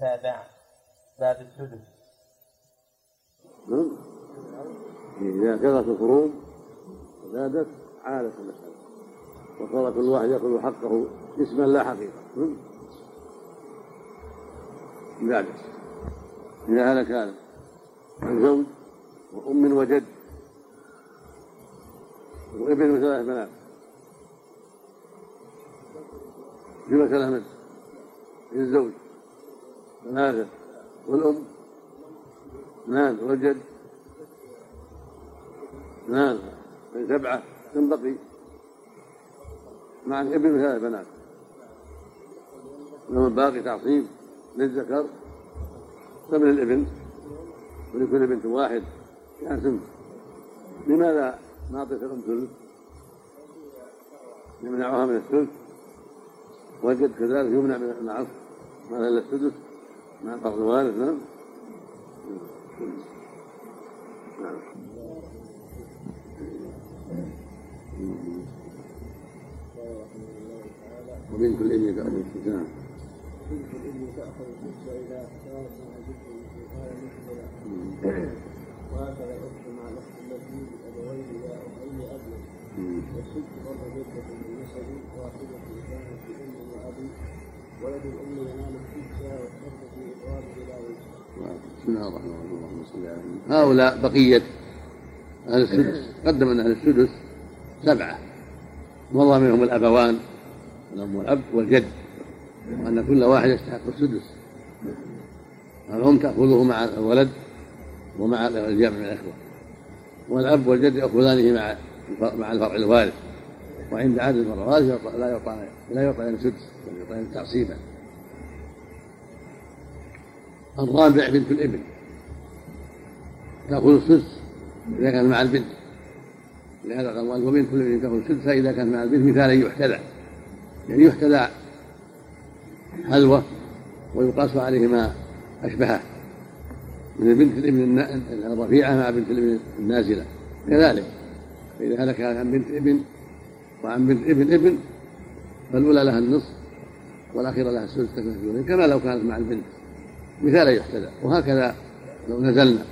سابع باب السدس نعم. إذا كثرت الفروض وزادت عادت المسألة. وصار كل واحد يأخذ حقه اسما لا حقيقة. ذلك إذا هلك هذا زوج وأم وجد. وابن وثلاث بنات. في مسألة من الزوج ثلاثة والأم؟ اثنان والجد؟ اثنان سبعة. كم بقي؟ مع الابن وثلاث بنات. لما الباقي تعصيب للذكر ثمن الابن ولكل بنت واحد كان لماذا ما أعطيت الأم ثلث؟ يمنعها من الثلث؟ والجد كذلك يمنع من العصر ما إلا السدس. مع بعض الوارث نعم نعم. وبنت الابن تأخذ السدس نعم بنت تأخذ بنت وهكذا الأخت مع الأخت التي بأبوين لا أي أب والست برضه جدة بالنسب واحدة كانت بأم وأبي ولد الأم في. بسم الله الرحمن الرحيم. اللهم صل على هؤلاء بقية أهل السدس. قدم أن أهل السدس سبعة. والله منهم الأبوان الأم والأب والجد وأن كل واحد يستحق السدس. الأم تأخذه مع الولد ومع الجمع من الإخوة؟ والأب والجد يأخذانه مع مع الفرع الوارث. وعند عدد الوارث لا يعطى لا يعطى سدس بل يعطى تعصيبا. الرابع بنت الابن تأخذ السدس إذا كان مع البنت. لهذا قال وبنت الابن تأخذ السدس فإذا كان مع البنت مثالا يحتذى يعني يحتذى حلوة ويقاس عليه ما أشبهة من بنت الابن الرفيعة مع بنت الابن النازلة. كذلك فإذا هلك عن بنت ابن وعن بنت ابن ابن فالأولى لها النصف والأخيرة لها السدس تكون كما لو كانت مع البنت. مثال يحتذى وهكذا لو نزلنا.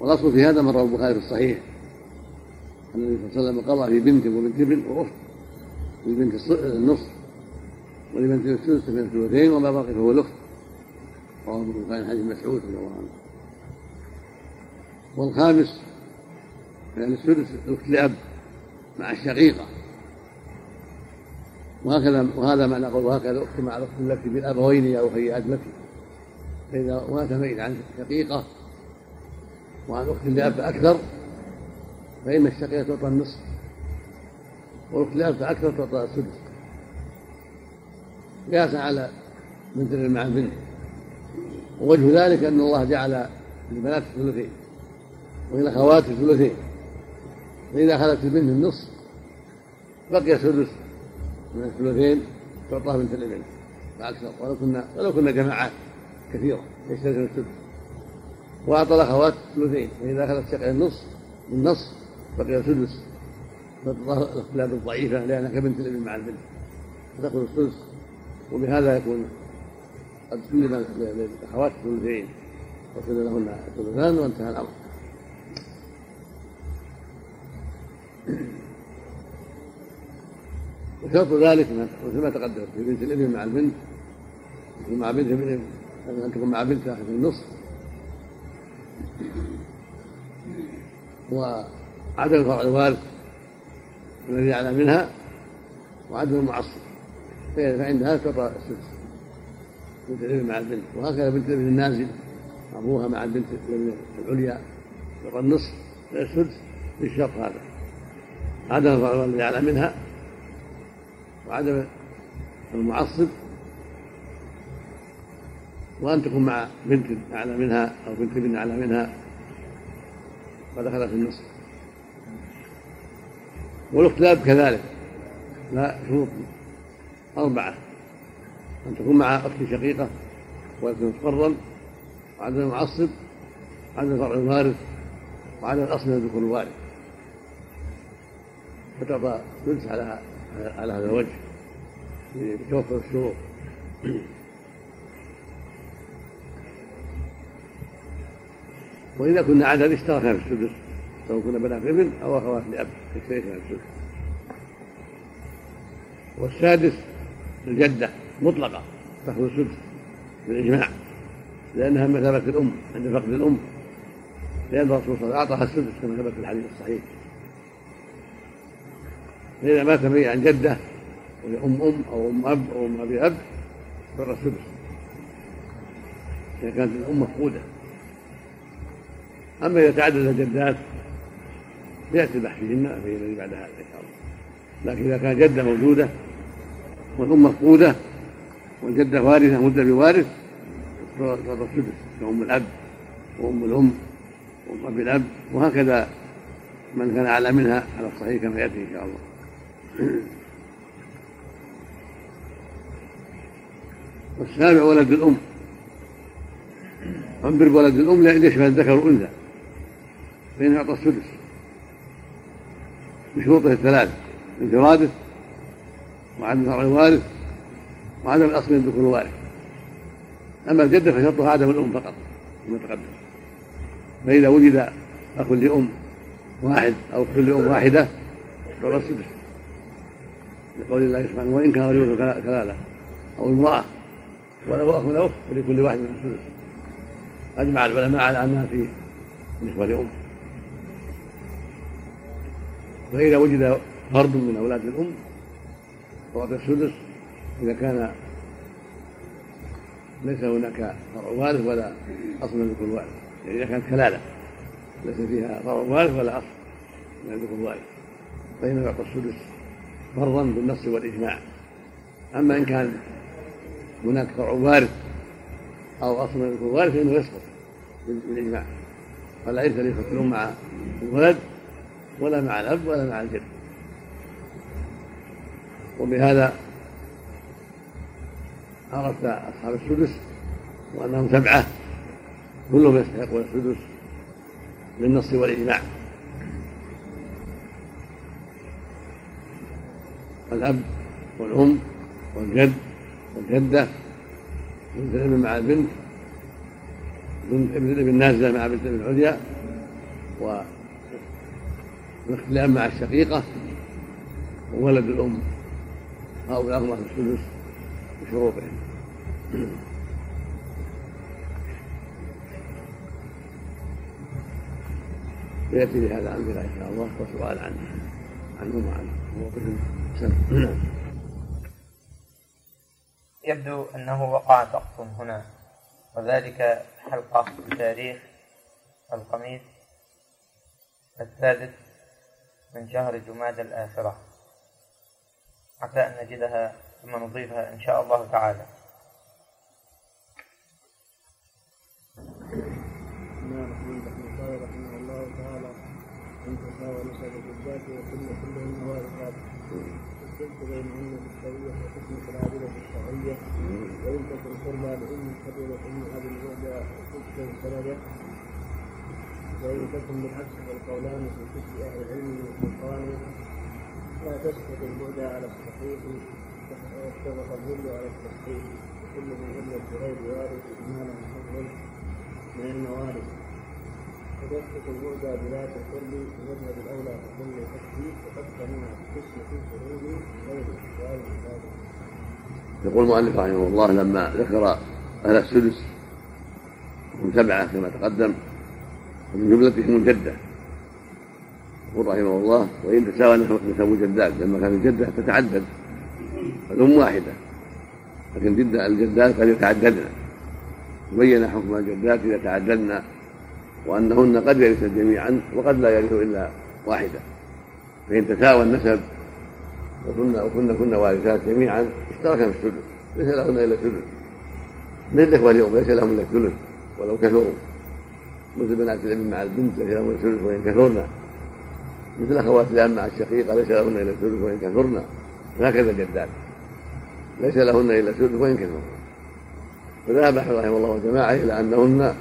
والأصل في هذا مر البخاري في الصحيح. أن النبي صلى الله عليه وسلم قضى في بنت وبنت ابن وأخت للبنت النصف. ولبنت السدس من الثلثين وما بقي فهو الأخت. رواه البخاري حديث مسعود رضي الله عنه. والخامس يعني السدس الأخت لأب. مع الشقيقة. وهكذا وهذا معنى قول وهكذا الاخت مع الأخت التي بالابوين أو هي ادمتي فإذا مات ميت عن شقيقه وعن اخت لاب أكثر فإن الشقيقة تعطى النصف والأخت لاب فاكثر تعطى السدس. قياسا على بنت مع البنت. ووجه ذلك أن الله جعل للبنات الثلثين وللأخوات الثلثين فإذا أخذت البنت النصف بقي سدس من الثلثين تعطى بنت الابن فأكثر ولو كنا ولو كنا جماعات كثيرة يشتركن السدس وأعطى الأخوات الثلثين فإذا أخذت شقي النصف النصف بقي سدس الاختلاف الضعيفة لأنها كبنت الابن مع البنت فتأخذ السدس وبهذا يكون قد سلم للأخوات الثلثين وسلم لهن الثلثان وانتهى الأمر. وشرط ذلك مثل ما تقدم. في بنت الابن مع البنت. مع بنت الابن أن تكون مع بنت في النصف. وعدم الفرع الوارث الذي أعلى منها وعدم المعصب فعندها تعطى السدس. بنت الابن مع البنت. وهكذا بنت الابن النازل. أبوها مع البنت العليا. يعطى النصف السدس بالشرط هذا. عدم الفرع الذي أعلى منها وعدم المعصب وأن تكون مع بنت أعلى منها أو بنت ابن أعلى منها فدخلت في النصف والاختلاف كذلك. لا شروط أربعة. أن تكون مع أخت شقيقة ويكون مفرا وعدم المعصب وعدم فرع الوارث وعدم الأصل من ذكور الوارث. فتعطى فلوس على على هذا الوجه لتوفر الشروط وإذا كنا عدد اشتركنا في السدس سواء كنا بنات ابن أو أخوات لأب اشتركنا في السدس. والسادس الجدة مطلقة تأخذ السدس بالإجماع لأنها مثابة الأم عند فقد الأم. لأن الرسول صلى الله عليه وسلم أعطاها السدس كما ثبت في الحديث الصحيح. فإذا مات ميت عن جدة أم أم أو أم أب أو أم أبي أب فر السدس إذا كانت الأم مفقودة. أما إذا تعدد الجدات يأتي البحث فيهن في الذي بعد هذا إن شاء الله. لكن إذا كان جدة موجودة والأم مفقودة والجدة وارثة مدة بوارث فر السدس كأم الأب وأم الأم وأم أبي الأب وهكذا من كان أعلى منها على الصحيح كما يأتي إن شاء الله. والسابع ولد الأم. انظر بولد الأم ليشبه الذكر والأنثى. فإنه يعطى السدس. بشروطه الثلاث انفراده وعدم فرع الوارث وعدم الأصل من ذكر الوارث. أما الجدة فشرطها عدم الأم فقط كما تقدم. فإذا وجد أخ لأم واحد أو أخت لأم واحدة فهو السدس. لقول الله سبحانه وإن كان رجل كلالة أو امرأة وله أو أخت فلكل واحد من السدس أجمع العلماء على أنها في نسبة لأم. فإذا وجد فرد من أولاد الأم فوقت السدس إذا كان ليس هناك فرع وارث ولا أصل من ذكر الوارث. يعني إذا كانت كلالة ليس فيها فرع وارث ولا أصل من ذكر الوارث. فإنه يعطى السدس. فرضا بالنص والإجماع. أما إن كان هناك فرع وارث أو أصل من ذكر الوارث فإنه يسقط بالإجماع. فلا يرث الأم مع الولد ولا مع الأب ولا مع الجد. وبهذا عرفت أصحاب السدس وأنهم سبعة كلهم يستحقون السدس بالنص والإجماع. الأب والأم والجد والجدة بنت الابن مع البنت بنت ابن الابن نازلة مع بنت الابن العليا والاختلاف مع الشقيقة وولد الأم. هؤلاء هم أهل السدس بشروطهم. يأتي لهذا أمثلة إن شاء الله وسؤال عن عنهم وعن مواقفهم نعم. يبدو أنه وقع سقط هنا وذلك حلقة بتاريخ الخميس السادس من شهر جماد الآخرة. حتى أن نجدها ثم نضيفها إن شاء الله تعالى رحمه الله تعالى وكل وإن تكن قربى لأم كبيره ام اب الوعد صدق سنده وإن تكن بالعكس فالقولان في كتب أهل العلم والسلطان لا تسقط البعد على الصحيح واتفق الظل على التصحيح كل من علة بغير وارث إجمالا محول من الموارث كل تكفي وقد في الفروض وارث يقول المؤلف رحمه الله لما ذكر أهل السدس هم سبعة كما تقدم ومن جملتهم الجدة. يقول رحمه الله وإن تساوى نسب الجدات لما كان الجدة تتعدد الأم واحدة لكن جدة الجدات قد يتعددن بين حكم الجدات إذا تعددن وأنهن قد يرثن جميعا وقد لا يرث إلا واحدة. فإن تساوى النسب وكن وكن كن وارثات جميعا اشتركا في السدس ليس لهن إلا السدس مثل الإخوة اليوم ليس لهم إلا الثلث ولو كثروا. مثل بنات الابن مع البنت ليس لهن الثلث وإن كثرنا مثل أخوات الأب مع الشقيقة ليس لهن إلا الثلث وإن كثرنا هكذا الجدات ليس لهن إلا الثلث وإن كثرنا فذهب رحمه الله وجماعة إلى أنهن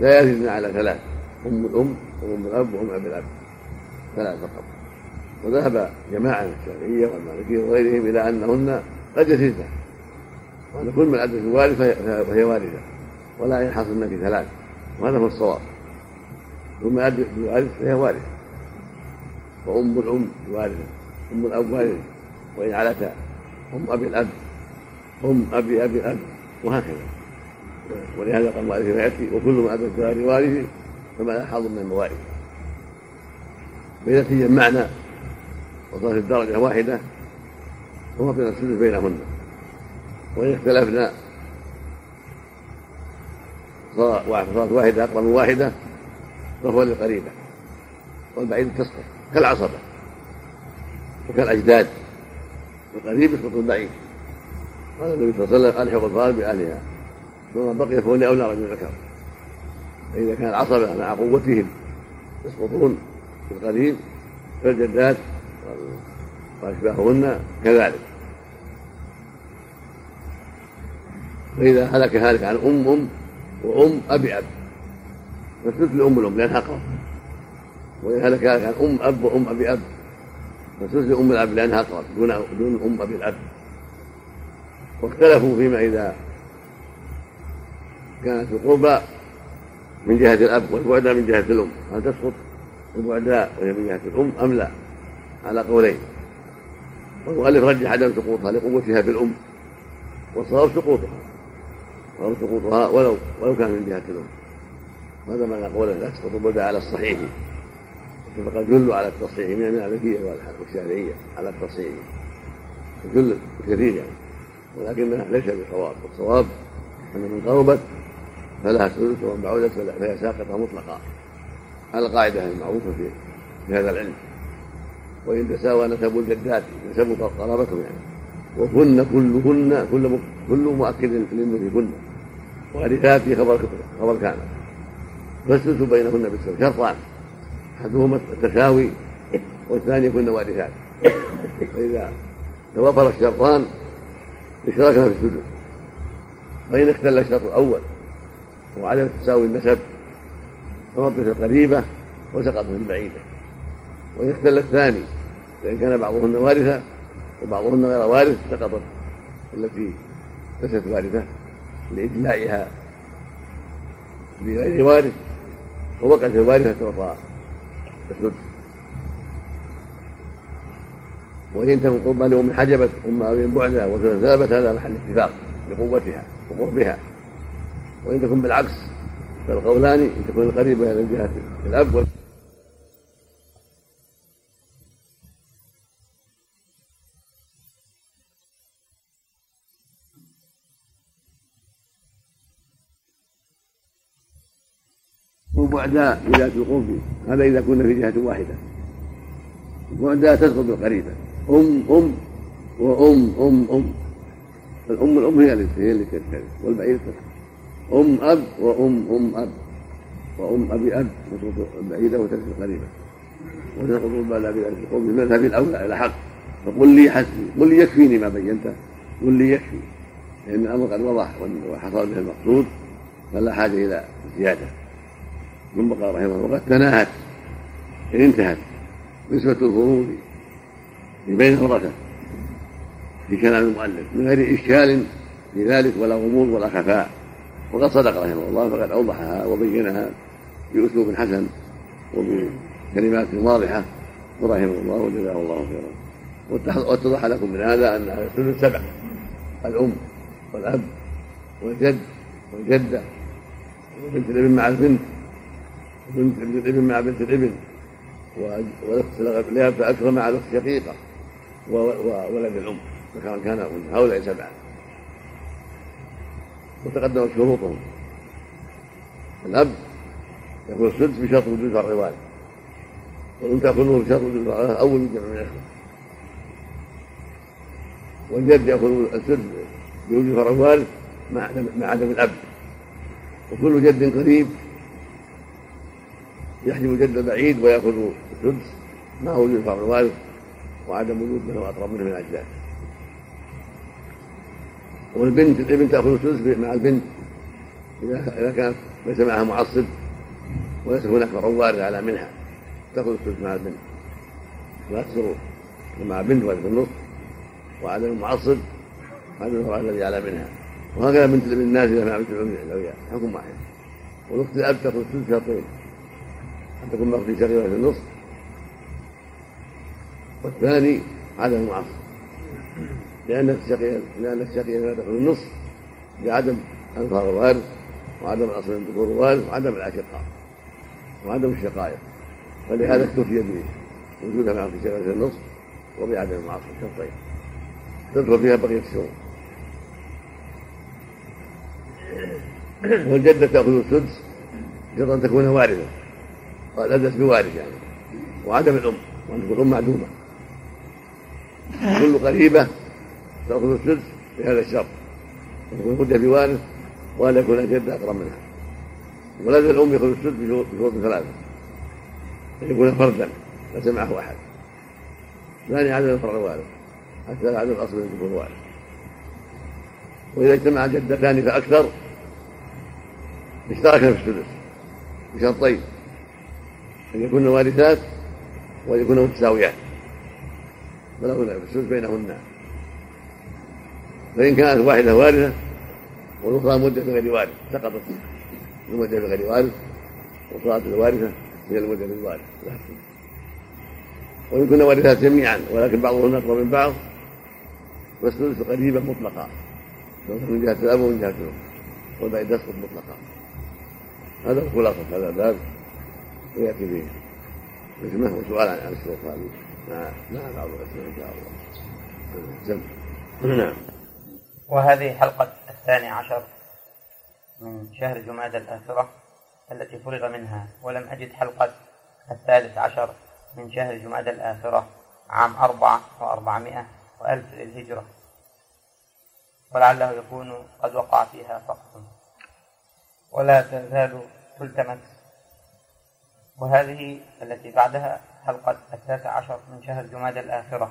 لا يزدن على ثلاث أم الأم وأم الأب وأم أبي الأب. ثلاث فقط. وذهب جماعة من الشافعية والمالكية وغيرهم إلى أنهن قد يزدن وأن كل من عدت الوارثة فهي وارثة ولا ينحصرن في ثلاث. وهذا هو الصواب. ثم أب بوارث فهي وارثة وأم الأم وارثة أم الأب وارثة وإن علتا أم أبي الأب أم أبي أبي الأب وهكذا. ولهذا قال المؤلف يأتي وكل ما أتى الدار وارث فما حظ من الموارث فإذا تجمعنا وصارت الدرجة واحدة فوطن السدس بينهن. وإن اختلفنا صارت واحدة أقرب من واحدة فهو للقريبة. والبعيد تسقط كالعصبة وكالأجداد. القريب يسقط البعيد. قال النبي صلى الله عليه وسلم ألحق الفار بأهلها. ثم بقي فهو لأولى رجل ذكر فإذا كان العصبة مع قوتهم يسقطون في القريب فالجدات وأشباههن كذلك. فإذا هلك هالك عن أم أم وأم أبي أب. فالثلث لأم الأم لأنها أقرب. وإن هلك هالك عن أم أب وأم أبي أب. فالثلث لأم الأب لأنها أقرب دون دون أم أبي الأب. واختلفوا فيما إذا كانت القربى من جهة الأب والبعدى من جهة الأم هل تسقط البعداء وهي من جهة الأم أم لا؟ على قولين. والمؤلف رجح عدم سقوطها لقوتها في الأم والصواب سقوطها أو سقوطها ولو ولو كان من جهة الأم. هذا معنى قوله لا تسقط البعداء على الصحيح. اتفق الجل على التصحيح من المالكية والشافعية على التصحيح. الجل كثير يعني ولكنها ليس بصواب. الصواب أن من قربت فلها ثلث ومن بعدت فهي ساقطة مطلقا على القاعدة المعروفة في هذا العلم. وإن تساوى نسب الجدات نسب قرابتهم يعني. وكن كلهن كل كل مؤكد للم كن. وارثات في خبر خبر كان فالثلث بينهن بالسوء شرطان. أحدهما التساوي والثاني كن وارثات فإذا توفر الشرطان اشتركنا في السدس فإن اختل الشرط الأول وعدم تساوي النسب فوقف القريبة وسقط في البعيده وإن اختل الثاني فإن كان بعضهن وارثا وبعضهن غير وارث سقطت التي ليست وارثة لإجلاءها بغير وارث ووقعت الوارثة توفى السدس وإن تكن قربى لأم حجبت أم أو بعدها وثابت هذا محل اتفاق بقوتها وقربها. وإن تكن بالعكس فالقولان إن تكون القريبة من جهة الأب وبعداء بذات القرب هذا إذا كنا في جهة واحدة. البعداء تسقط بالقريبة. أم أم وأم أم أم. الأم الأم هي اللي هي اللي والبعير تسقط أم أب وأم أم أب وأم أبي أب تسقط البعيدة وتسقط القريبة وتسقط البعداء بذات القرب المذهب الأولى إلى حق. فقل لي حسبي قل لي يكفيني ما بينته قل لي يكفي. لأن الأمر قد وضح وحصل به المقصود فلا حاجة إلى زيادة. ثم قال رحمه الله وقد تناهت. إن انتهت. نسبة الفروض بين الورثة في كلام المؤلف من غير إشكال في ذلك ولا غموض ولا خفاء. وقد صدق رحمه الله فقد أوضحها وبينها بأسلوب حسن وبكلمات واضحة ورحمه الله وجزاه الله خيرا. واتضح لكم من هذا أن الثلث سبع الأم والأب والجد والجدة وبنت الابن مع البنت بنت الابن مع بنت الابن والأخت أكثر مع الأخت شقيقة وولد الأم فكان كان هؤلاء سبعة. وتقدمت شروطهم. الأب يكون السدس بشرط وجود فرع والد والأنثى تكون بشرط وجود فرع أو وجود جمع من الأخوة. والجد ياخذ السدس بوجود فرع والد مع عدم الأب. وكل جد قريب يحجب الجد البعيد ويأخذ السدس مع وجود فرع الوارث وعدم وجود من هو أقرب منه من الأجداد والبنت الابن تأخذ السدس مع البنت. إذا إذا كانت ليس معها معصب وليس هناك فرع على منها تأخذ السدس مع البنت. لا تصير مع بنت ولا في النص وعدم المعصب عدم الفرع الذي على منها. وهكذا بنت الابن النازلة مع بنت العلوية حكم واحد. والأخت الأب تأخذ السدس شرطين أن تكون مقضي شقيقة في النصف والثاني عدم المعصر لأن الشقيقة لأن الشقيقة لا تدخل النصف لعدم أنفار الوارث وعدم الأصل من ذكور الوارث وعدم الأشقاء وعدم الشقائق. فلهذا اكتفي بوجودها مع شقيقة النصف وبعدم المعصر شرطين تدخل فيها بقية الشروط والجدة تأخذ السدس شرط أن تكون وارثة والأدس بوارث يعني. وعدم الأم وأن تكون الأم معدومة. كل قريبة تأخذ السدس بهذا الشرط. تكون مدة بوارث وأن يكون الجد أقرب منها. ولد الأم يأخذ السدس بشروط ثلاثة. أن يكون فردا ليس معه أحد. ثاني عدم الفرع الوارث. حتى عدم الأصل يكون وارث. وإذا اجتمع جدتان فأكثر اشتركا في السدس بشرطين. أن يكون وارثات وأن يكون متساويات. فلا بد في السدس بينهن. فإن كانت واحدة وارثة والأخرى مدة بغير وارث سقطت المدة بغير وارث وصارت الوارثة هي المدة بالوارث وإن كنا وارثات جميعا ولكن بعضهن أقرب من بعض فالسدس قريبة مطلقة من جهة الأب ومن جهة الأم والباقي تسقط مطلقا هذا خلاصة هذا الباب ويأتي فيه حكمة وسؤال عن الشروط هذه مع مع بعض الأسئلة إن شاء الله نعم وهذه حلقة الثاني عشر من شهر جماد الآخرة التي فرغ منها ولم أجد حلقة الثالث عشر من شهر جماد الآخرة عام أربعة وأربعمائة وألف للهجرة. ولعله يكون قد وقع فيها سقط ولا تزال تلتمس. وهذه التي بعدها حلقة التاسع عشر من شهر جماد الآخرة.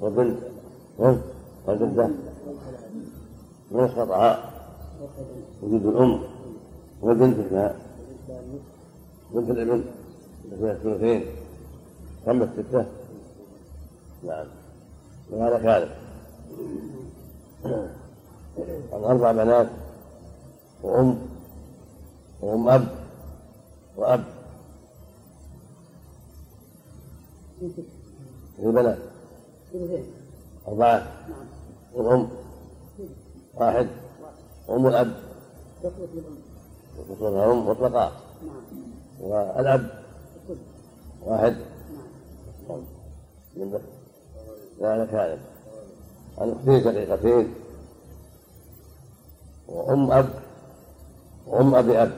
وبنت والجدة من استطاع وجود الأم. وبنت فيها بنت الابن. فيها الثلثين خمس ستة نعم. وهذا كاذب أربع بنات. وأم. وأم أب. وأب. البنات. أربعة. والأم. واحد. وأم الأب. تصلها أم مطلقة. والأب. واحد. من ذلك هذا عن اختين شقيقتين وأم أب. وأم أبي أب.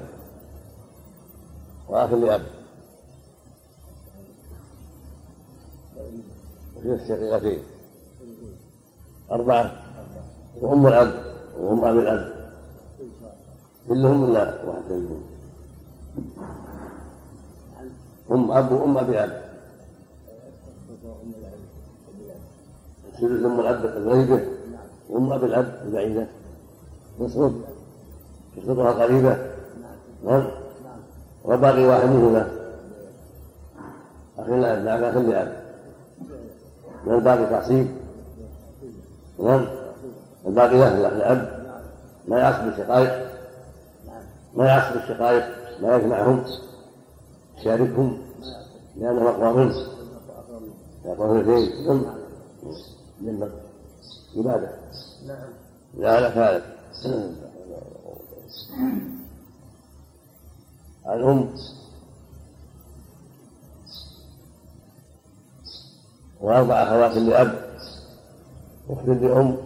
وأخ لأب. وفي الشقيقتين أربعة. وأم الأب وأم أبي الأب كلهم إلا واحد منهم أم أب وأم أبي أب السدس أم الأب الغريبة وأم أبي الأب البعيدة. يسقط يسقطها قريبة. نعم. وباقي واحد منهما. أخي الأب نعم أخي الأب والباقي تعصيب نعم الباقي له الأب ما يعصب الشقائق. ما يعصب الشقائق. ما يجمعهم. يشاركهم. لأنهم أقوى منه. يقول اثنين نعم عبادة نعم لا لا ثالث الأم. وأربع أخوات لأب أخت لأم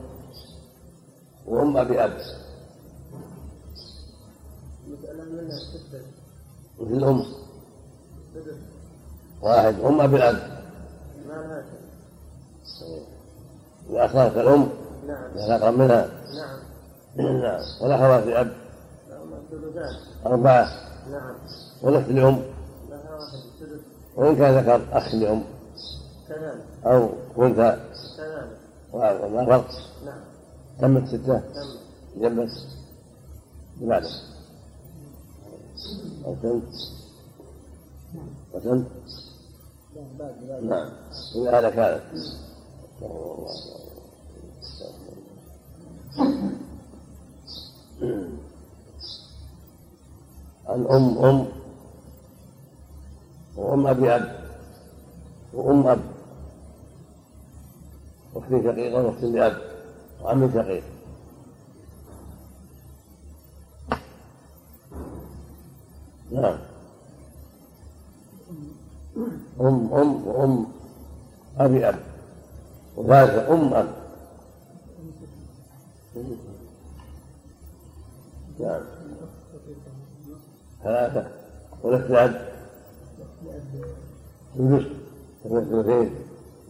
وأم أبي أب. مثل الأم واحد أم أبي الأب وأخوات الأم. نعم أقرب منها. نعم. نعم والأخوات الأب أربعة. نعم ونفس لأم. وإن كان ذكر أخ لأم. أو أنثى وما فرق نعم تمت ستة تم جبس بمعنى أو تم وتم. نعم. إن هذا كانت الأم أم وأم أبي أب وأم أب. أخت شقيقة وأخت لأب وعم شقيق. نعم. أم أم وأم أبي أب وثالثة أم أب نعم. ثلاثة. ولك لأب ثلث ثلثين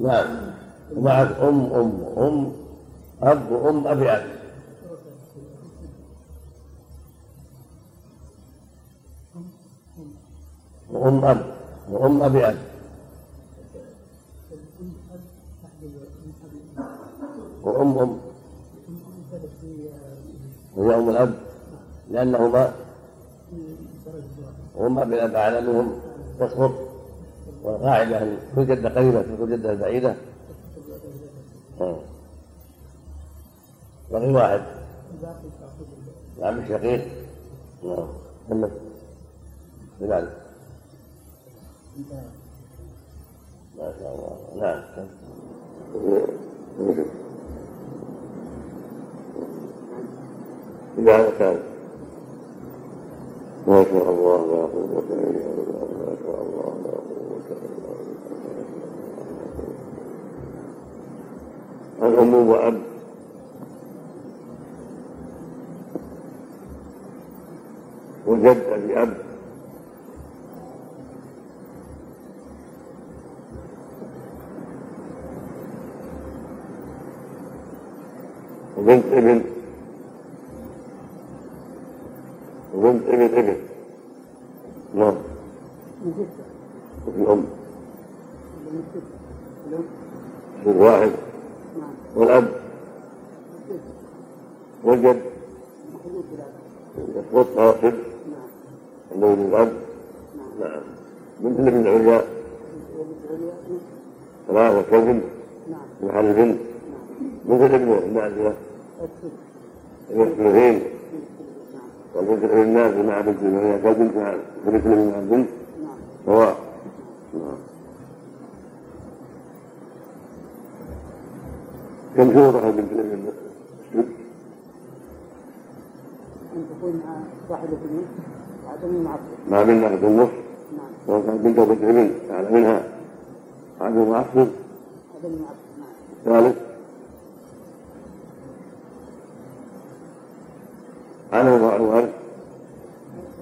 نعم. ومعك أم أم وأم أب وأم أبي أب. وأم أب وأم أبي أب. وأم أم. وهي أم الأب لأنهما وأم أبي الأب أعلى منهم تسقط والقاعدة أن كل جدة قريبة كل جدة بعيدة بقي واحد. نعم الشقيق نعم. كمل ما شاء الله. نعم. إذا كان ما شاء الله. لا قوة إلا بالله ما شاء الله. لا قوة إلا الأم وأب. وجد بأب وبنت ابن وبنت ابن ابن نعم وفي الأم في واحد والأب يسقط ناصب عنده من الأب نعم. بنت الابن العليا ثلاثة كوكب محل البنت بنت الابن النازلة الثلثين والبنت الابن النازل مع بنت العليا كالبنت مع بنت الابن مع البنت سواء. نعم. كم شهر البنت الابن أن تكون مع واحد اثنين وعدم مع ما منا في النص نعم. سواء كان بنت ابن اعلى منها. عدم معصب عدم مع نعم. ثالث. على وضع الورد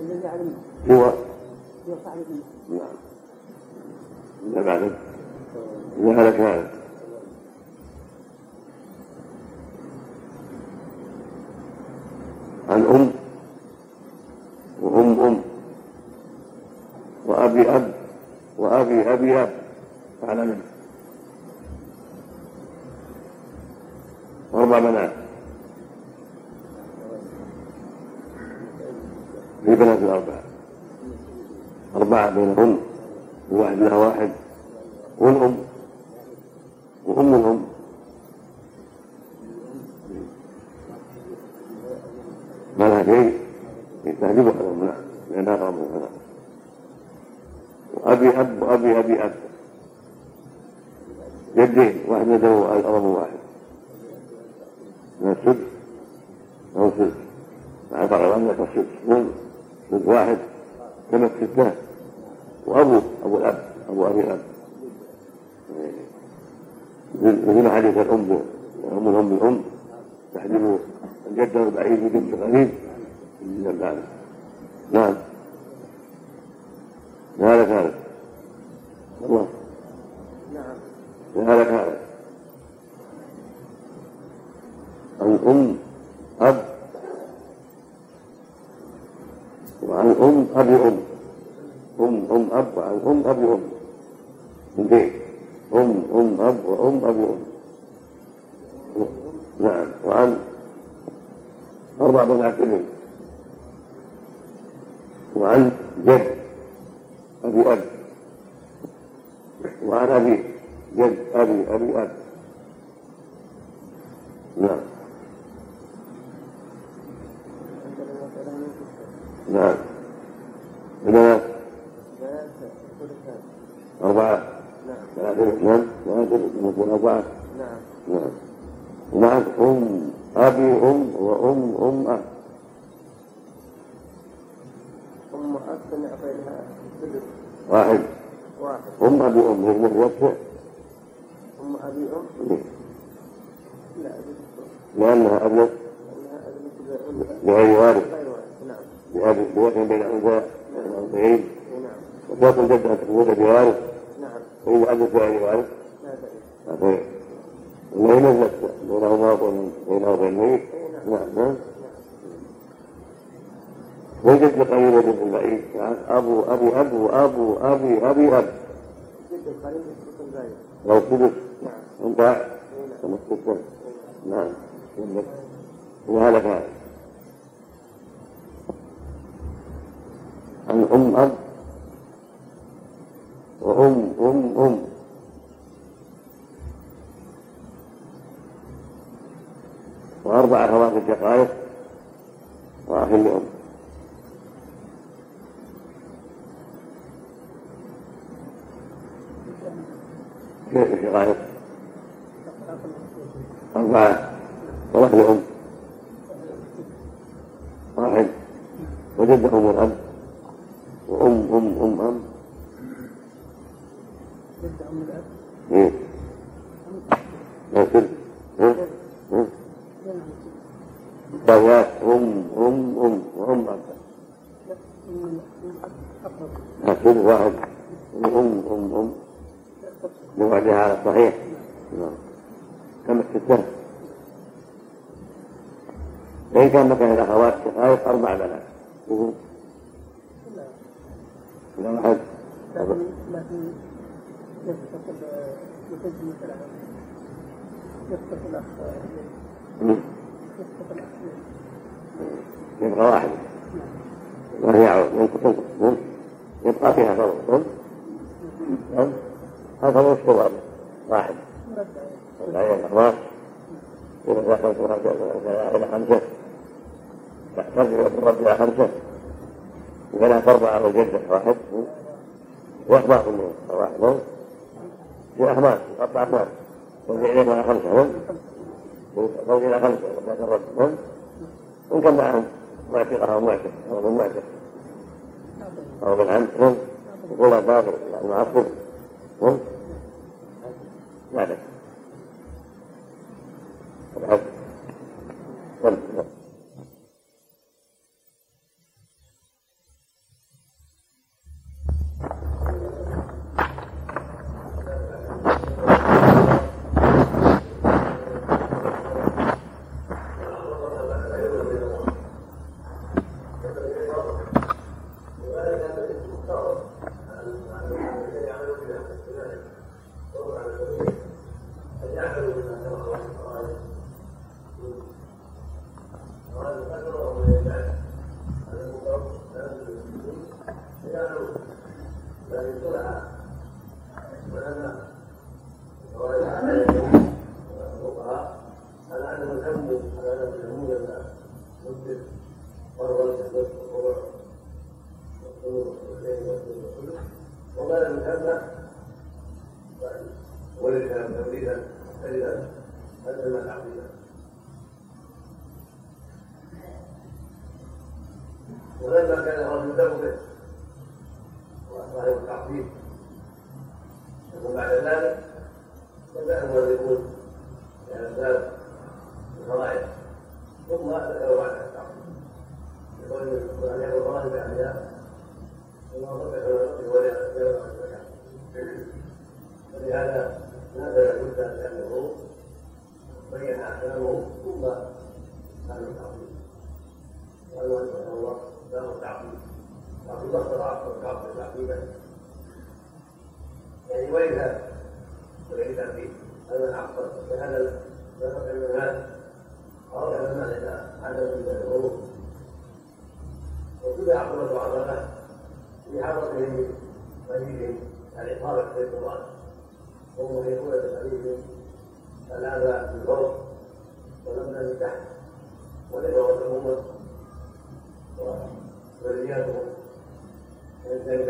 الذي علمنا هو. هو صاحب نعم. إذا بعد. إذا هلك هذا. عن أم وأم أم وأبي أب وأبي أبي أب. على منه وأربع بنات. في بنات الأربعة أربعة بينهم وواحد لها واحد. والأم وأم الأم ما لها شيء يستهدفها الأم نعم لأنها أقرب منها وأبي أب وأبي أبي أب له أقرب واحد من السدس أو سدس مع بعض الأمر السدس يكون سدس واحد كما ستة وأبوه أبو الأب أبو أبي الأب مثل حديث الأم أم الأم الأم تحجب الجد البعيد ببنت قريب من البعد نعم هذا كان الله نعم هذا كان أو أم أب. وعن أم أبي أم أم أم أب. وعن أم أبي أم من بيت أم أم أب وأم أبو أم نعم. وعن أربع بنات أم وعن جد أبي أب. وعن أبي جد أبي أبي أب. نعم. نعم. بنات أربعة. ثلاثة نعم. ثلاثة نقول أربعة. نعم. نعم. ومعك أم. أبي أم. وأم أم. أب ثم أكثر أعطيناها واحد. واحد. أم أبي أم. هي متوسع ثم أبي أم. لا لأنها أبلغ لأنها بالأنثى بغير وارث نعم بأبي بوطن بين أنثى إي نعم وتوطن جدها تكون بوارث نعم وإذا أبلغ بغير وارث لا فهي وإن نزلت بينهما بينه وبين نعم نعم وجد قريبة في البعيد أبو أبو أب وأبو أبي أبي أب جد القريب لو ثبت نعم نعم تقول نعم وهلك عن أم أب. وأم أم أم. وأربع أخوات الشقائق وأخ لأم كيف الشقائق؟ أربعة. وأخ لأم واحد. وجد أم الأب. وأم أم أم أم. جد أم الأب إيه ذوات أم أم أم أب أم. أقرب لكن واحد. أم أم أم لوحدها على صحيح. نعم. كم الستة؟ وإن كان مكان الأخوات شقائق أربع بنات. إلى واحد لكن يبقى واحد ما هي مم. يبقى فيها فرض. هذا هو الصور واحد العين الأخبار إذا دخلت رجع إلى خمسة ترجع إلى خمسة ولا أربعة وجدة واحد وأخبار كلهم واحد هم وأحمال أربع أحمال ترجع إليهم على خمسة هم إلى خمسة ولا الرجل هم إن كان معهم معتقة أو معتق أو من معتق أو من عم هم يقول باطل المعصب هم لا بأس الحج والحج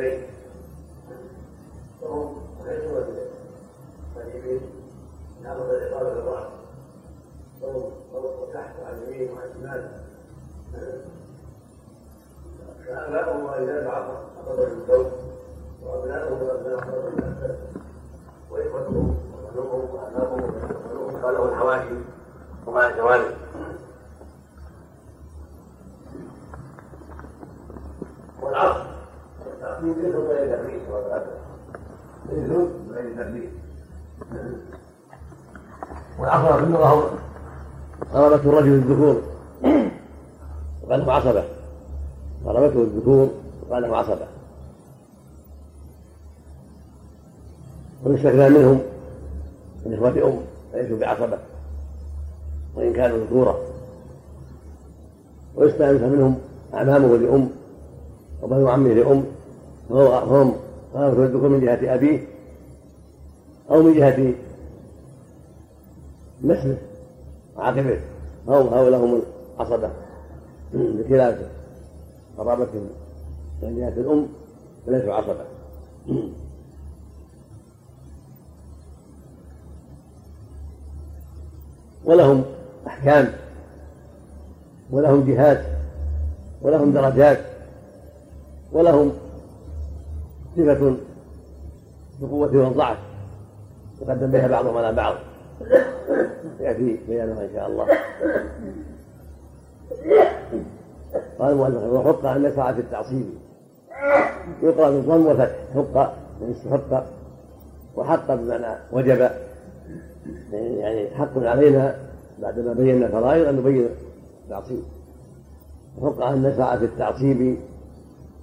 الجنبين فهم يحسون قريبين نعرض الإقامة بالرأس فوق فوق وتحت وعن اليمين وعن الشمال فآباؤهم وأجداد عقبة من فوق وأبناؤهم وأبناء من أسفل وإخوتهم وبنوهم وأبناؤهم وبنوهم قالوا الحواشي ومع الجوانب والعصر التعقيد ليس غير تدريس ليس غير تدريس والعصر في اللغة هو ضربته الرجل الذكور. وقال له عصبة. ضربته الذكور. وقال له عصبة. ويستثنى منهم من إخوة أم ليسوا بعصبة. وإن كانوا ذكورا. ويستأنف منهم أعمامه لأم. وبنو عمه لأم. فهم غلبة الذكور من جهة أبيه أو من جهة مثله. وعاقبه هم هؤلاء هم العصبة. بخلاف قرابتهم من جهة الأم فليسوا عصبة ولهم أحكام. ولهم جهات. ولهم درجات. ولهم صفة بقوة والضعف يقدم بها بعضهم على بعض. يأتي بيانها إن شاء الله. قال المؤلف وحق أن يقع في التعصيب. يقرأ بالضم والفتح حق من استحق وحق بمعنى وجب. يعني حق علينا بعدما بينا الفرائض أن نبين التعصيب. وفق أن نسعى في التعصيب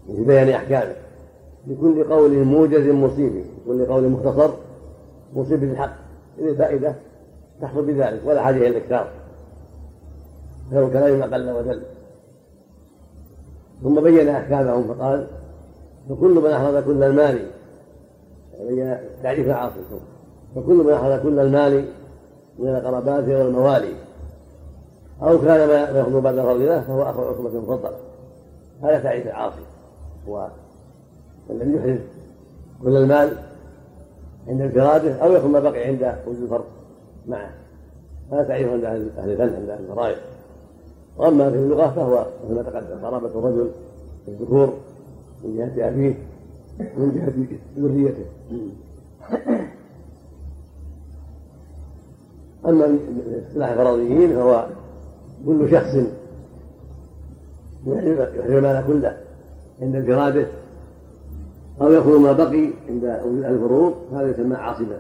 في بيان أحكامه. لكل قول موجز مصيب لكل قول مختصر مصيب للحق إذا الفائدة تحصل بذلك ولا حاجة إلى الإكثار. خير الكلام ما قل وجل. ثم بين أحكامهم فقال فكل من أحرز كل المال بين تعريف العاصي. فكل من أخذ كل المال من القرابات والموالي أو كان ما يأخذ بعد فضله فهو أخو عصبة مفضلة. هذا تعريف العاصي. الذي يحرز كل المال عند انفراده أو يكون ما بقي عند وجود الفرد معه. هذا تعريف عند أهل الفن عند أهل الفرائض. وأما في اللغة فهو مثل ما تقدم قرابة الرجل الذكور من جهة أبيه من جهة ذريته. أما اصطلاح الفرضيين فهو كل شخص يحرم المال كله عند انفراده أو يكون ما بقي عند الفروض هذا يسمى عاصبا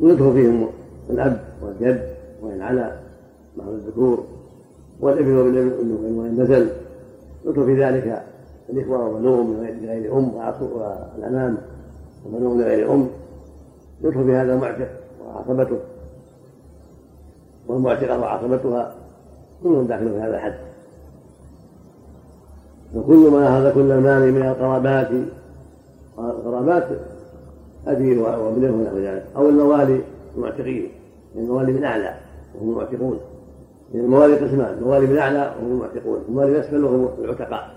ويدخل فيهم الأب والجد وإن علا مع الذكور والابن وإن نزل يدخل في ذلك الإخوة وبنوهم من غير أم والأمام وبنوهم من غير أم. يدخل في هذا المعتق وعصبته. والمعتقة وعصبتها كلهم داخلون في هذا الحد. وكل ما أخذ كل المال من القرابات القرابات أبي وابنه ونحو ذلك أو الموالي المعتقين الموالي من أعلى وهم المعتقون من الموالي قسمان الموالي من أعلى وهم المعتقون الموالي من أسفل وهم العتقاء.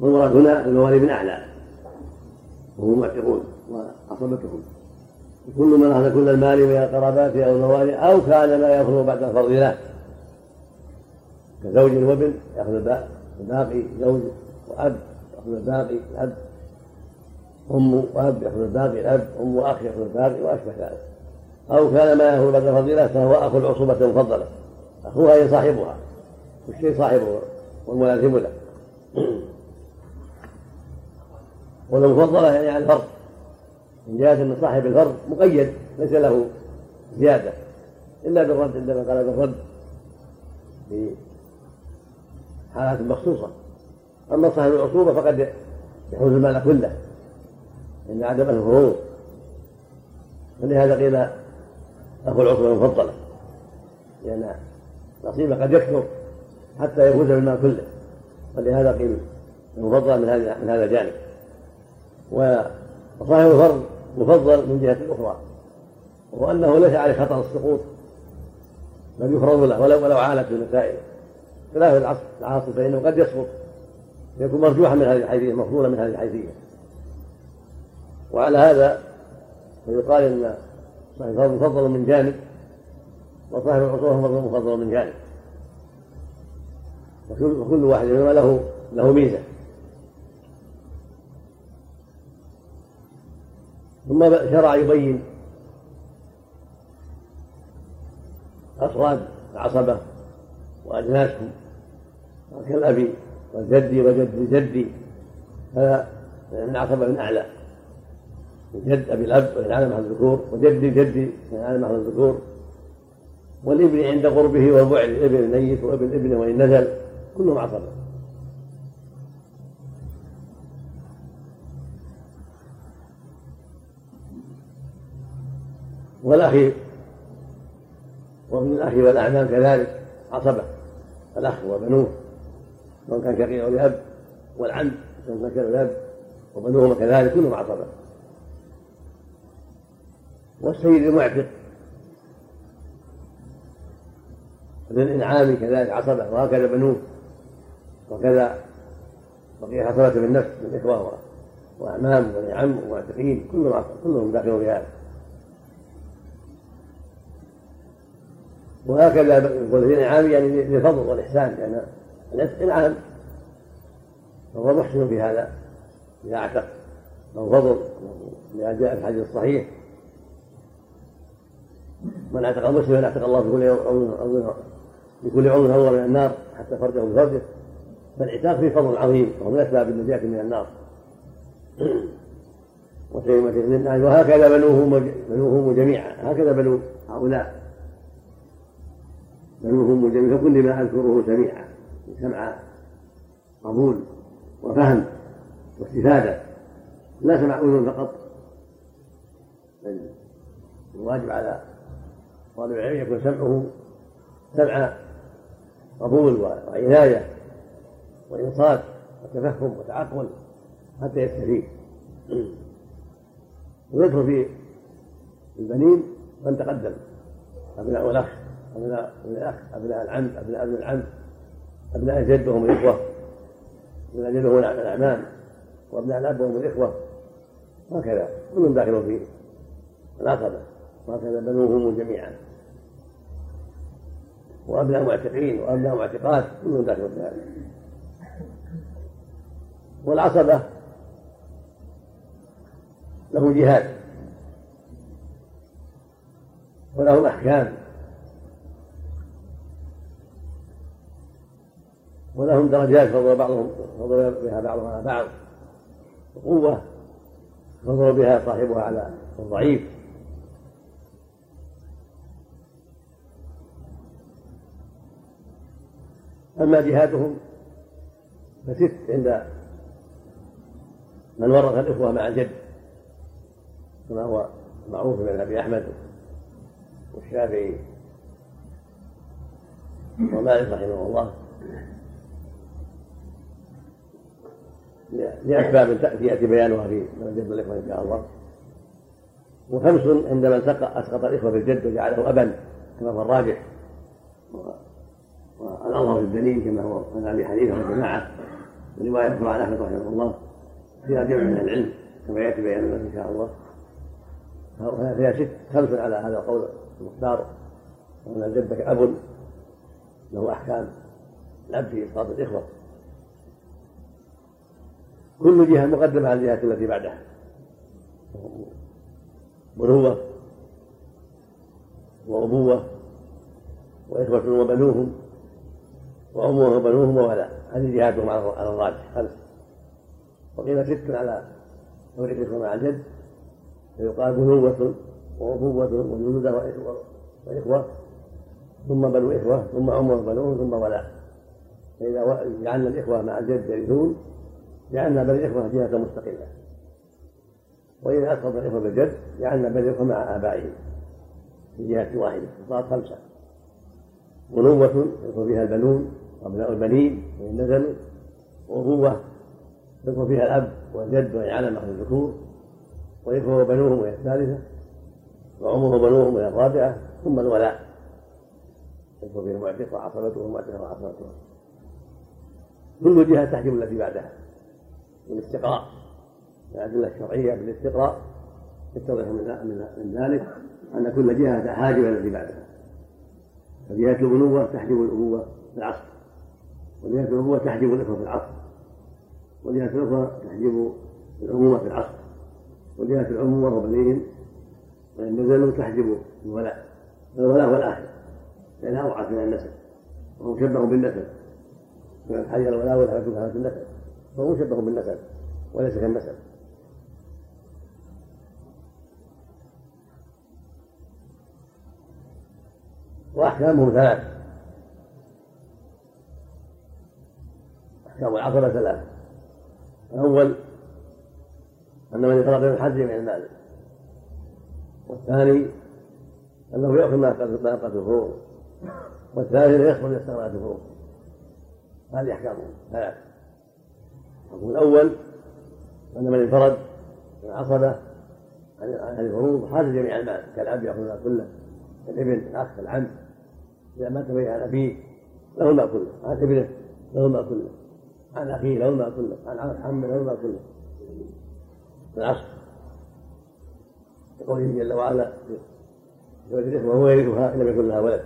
والمراد هنا الموالي من أعلى وهم المعتقون وعصبتهم. كل من أخذ كل المال من القرابات أو الموالي أو كان ما يأخذ بعد الفرض له. كزوج وابن يأخذ الباقي زوج وأب يأخذ الباقي الأب. أم وأب يأخذ الباقي الأب. أم وأخ يأخذ الباقي وأشبه ذلك. أو كان ما يأخذ بعد الفضيلة فهو أخو العصوبة المفضلة أخوها هي صاحبها. والشيء صاحبه والملازم له. والمفضلة يعني على الفرض. من جهة أن صاحب الفرض مقيد ليس له زيادة. إلا بالرد عندما قال بالرد. حالات مخصوصة. أما صاحب العصوبة فقد يحوز المال كله. إن عدم الفروض. ولهذا قيل أخو العصبة المفضلة. لأن نصيبه قد يكثر حتى يفوز بالمال كله. ولهذا قيل المفضل من هذا من هذا الجانب. وصاحب الفرض مفضل من جهة أخرى. وهو أنه ليس عليه خطر السقوط. بل يفرض له ولو ولو عالت بمسائل خلاف العاصي فإنه قد يسقط يكون مرجوحا من هذه الحيثية مفضولا من هذه الحيثية. وعلى هذا فيقال إن صاحب مفضل من جانب وصاحب العصوبة مفضل من جانب. وكل واحد منهما له له ميزة. ثم شرع يبين أصوات العصبة وأجناسهم. كالأبي والجد وجد جدي هذا من عصبة من أعلى. جد أبي الأب وإن علم أهل الذكور وجدي جدي وإن علم أهل الذكور. والإبن عند قربه والبعد إبن الميت وإبن ابنه وإن نزل كلهم عصبة والأخي وابن الأخ والأعمام كذلك عصبة الأخ وبنوه من كان شقيق لأب والعم من كان لأب وبنوهما كذلك كلهم عصبة. والسيد المعتق للإنعام كذلك عصبة وهكذا بنوه وكذا بقية عصبة بالنفس من إخوة وأعمام ونعم ومعتقين كلهم كلهم داخلون في هذا. وهكذا يقول الإنعام يعني للفضل والإحسان لأن الإنعام فهو محسن في هذا؟ إذا اعتق له فضل لما جاء في الحديث الصحيح. من اعتق مسلما اعتق الله في كل عضو في كل عضو نور من النار حتى فرجه بفرجه. فالعتاق فيه فضل عظيم وهو من أسباب النجاة من النار. وهكذا بنوهم بنوهم جميعا هكذا بنو هؤلاء. بنوهم جميعا فكل ما أذكره سميعا سمع قبول وفهم واستفادة لا سمع اذن فقط. بل الواجب على طالب العلم يكون سمعه سمع قبول وعناية وإنصات وتفهم وتعقل حتى يستفيد. ويدخل في البنين من تقدم أبناء الأخ أبناء الأخ أبناء العم أبناء ابن العم. أبناء الجد وهم الإخوة. أبناء الجد وهم الأعمام وأبناء الأب وهم الإخوة. هكذا. كلهم داخل في العقبة. وهكذا بنوهم جميعا. وأبناء معتقين وأبناء معتقات. كلهم داخل في هذا. والعصبة له جهاد. ولهم أحكام. ولهم درجات فضل بعضهم فضل بها بعضهم على بعض. وقوة فضل بها صاحبها على الضعيف. أما جهادهم فست عند من ورث الإخوة مع الجد كما هو معروف من أبي أحمد والشافعي ومالك رحمه الله. لأسباب يأتي بيانها في جد الإخوة إن شاء الله. وخمس عند من أسقط الإخوة في الجد وجعله أبا كما هو الراجح. والأظهر الدليل كما هو عن أبي حنيفة وجماعة ورواية أخرى عن أحمد رحمه الله فيها جمع من العلم كما يأتي بيانها إن شاء الله. فيها ست خمس على هذا القول المختار. وأن جدك أب له أحكام. الأب في إسقاط الإخوة. كل جهة مقدمة على الجهة التي بعدها. بنوة وأبوة وإخوة وبنوهم وأمهم وبنوهم وولاء هذه جهاتهم على الراجح خمس وقيل ست على توريث مع الجد. فيقال بنوة وأبوة وجنودة وإخوة ثم بنو إخوة ثم أم وبنوه ثم ولاء. فإذا جعلنا الإخوة مع الجد يرثون جعلنا بين الإخوة جهة مستقلة. وإذا أسقط الإخوة بالجد جعلنا بين الإخوة مع آبائهم في جهة واحدة فصارت خمسة. بنوة يدخل فيها البنون وأبناء البنين وإن نزلوا. وأبوة يدخل فيها الأب والجد وإن علم أخذ الذكور. وإخوة وبنوهم وهي الثالثة وعمه وبنوهم وهي الرابعة ثم الولاء. يدخل فيها المعتق وعصبته ومعتق وعصبته كل جهة تحجب التي بعدها. بالاستقراء. الأدلة الشرعية بالاستقراء يتضح من من ذلك أن كل جهة حاجب التي بعدها. فجهة البنوة تحجب الأبوة في العصر. وجهة الأبوة تحجب الإخوة في العصر. وجهة الأخوة تحجب العمومة في العصر. وجهة العمومة وبنيهم وإن نزلوا تحجب الولاء. الولاء هو الآخر. لأنها أوعى من النسب. وهو مشبه بالنسب. من حي الولاء كلها في النسب فهو مشبه بالنسب وليس كالنسب. وأحكامه ثلاث. أحكام العقبة ثلاث. الأول أن من يترك من الحج من المال. والثاني أنه يأخذ ما في الفروض. والثالث يسقط يستغنى في الفروض. هذه أحكامه ثلاث. الحكم الأول أن من انفرد من عصبة عن الفروض حاز جميع المال كالأب يأخذ المال كله الابن الأخ العم إذا مات به عن أبيه له المال كله عن ابنه له المال كله عن أخيه له المال كله عن عمه له المال كله العصر. يقول جل وعلا وهو يرثها إن لم يكن لها ولد.